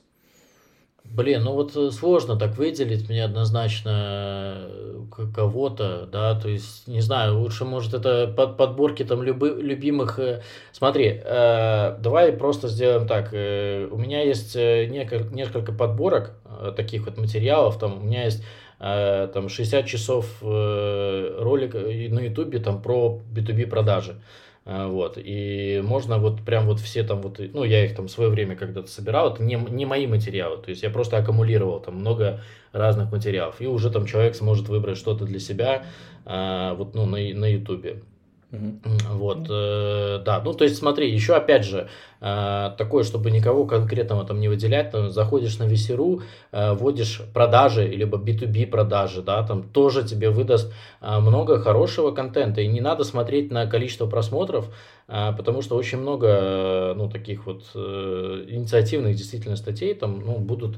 Блин, ну вот э, сложно так выделить мне однозначно э, кого-то, да, то есть, не знаю, лучше, может, это под подборки там любы, любимых... Э, смотри, э, давай просто сделаем так, э, у меня есть несколько, несколько подборок э, таких вот материалов, там, у меня есть э, там 60 часов э, ролика на ютубе там про B2B продажи. А, вот, и можно вот прям вот все там вот, ну, я их там в свое время когда-то собирал, это не, не мои материалы, то есть я просто аккумулировал там много разных материалов, и уже там человек сможет выбрать что-то для себя, а, вот, ну, на, на ютубе. Вот, э, да, ну то есть смотри, еще опять же, э, такое, чтобы никого конкретного там не выделять, там, заходишь на VC.ru, э, вводишь продажи, либо B2B продажи, да, там тоже тебе выдаст э, много хорошего контента, и не надо смотреть на количество просмотров, э, потому что очень много, э, ну, таких вот э, инициативных действительно статей там, ну, будут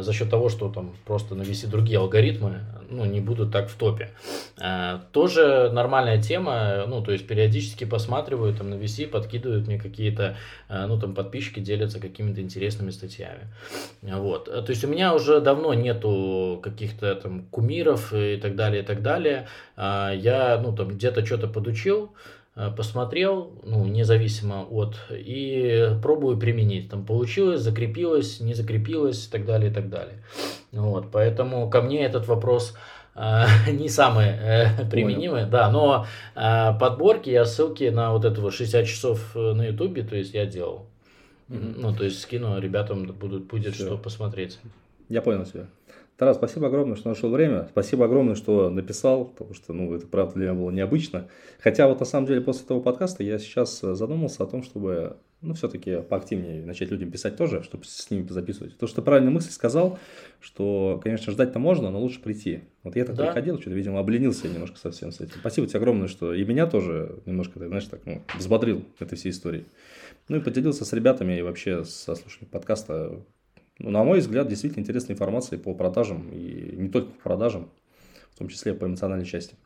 за счет того, что там просто навести другие алгоритмы, ну, не будут так в топе. Э, тоже нормальная тема, ну, то есть периодически посматриваю там на VC, подкидывают мне какие-то, э, ну, там подписчики делятся какими-то интересными статьями. Вот. То есть у меня уже давно нету каких-то там кумиров и так далее, и так далее. Э, я, ну, там где-то что-то подучил, посмотрел, ну, независимо от, и пробую применить. Там получилось, закрепилось, не закрепилось и так далее, и так далее. Вот, поэтому ко мне этот вопрос э, (laughs) не самые э, применимые, Понял. да, но э, подборки, я ссылки на вот этого 60 часов э, на ютубе, то есть я делал. Mm-hmm. Ну, то есть скину, ребятам будут, будет Все. что посмотреть. Я понял тебя. Тарас, спасибо огромное, что нашел время. Спасибо огромное, что написал, потому что, ну, это правда для меня было необычно. Хотя вот на самом деле после этого подкаста я сейчас задумался о том, чтобы, ну, все-таки поактивнее начать людям писать тоже, чтобы с ними записывать. То, что правильную мысль сказал, что, конечно, ждать-то можно, но лучше прийти. Вот я так да. приходил, что-то, видимо, обленился немножко совсем с этим. Спасибо тебе огромное, что и меня тоже немножко, ты знаешь, так, ну, взбодрил этой всей историей. Ну и поделился с ребятами и вообще со слушателями подкаста ну, на мой взгляд, действительно интересная информация по продажам, и не только по продажам, в том числе по эмоциональной части.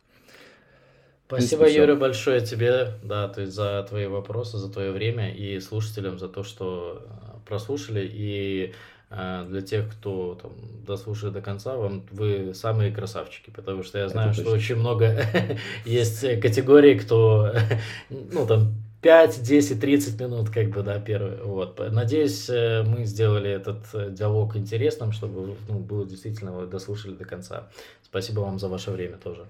Спасибо, принципе, Юра, большое тебе, да, то есть за твои вопросы, за твое время и слушателям за то, что э, прослушали. И э, для тех, кто там дослушает до конца, вам вы самые красавчики, потому что я знаю, Это что точно. очень много (laughs) есть категорий, кто, (laughs) ну там 5, 10, 30 минут, как бы, да, первый. Вот. Надеюсь, э, мы сделали этот э, диалог интересным, чтобы ну, было действительно вы дослушали до конца. Спасибо вам за ваше время тоже.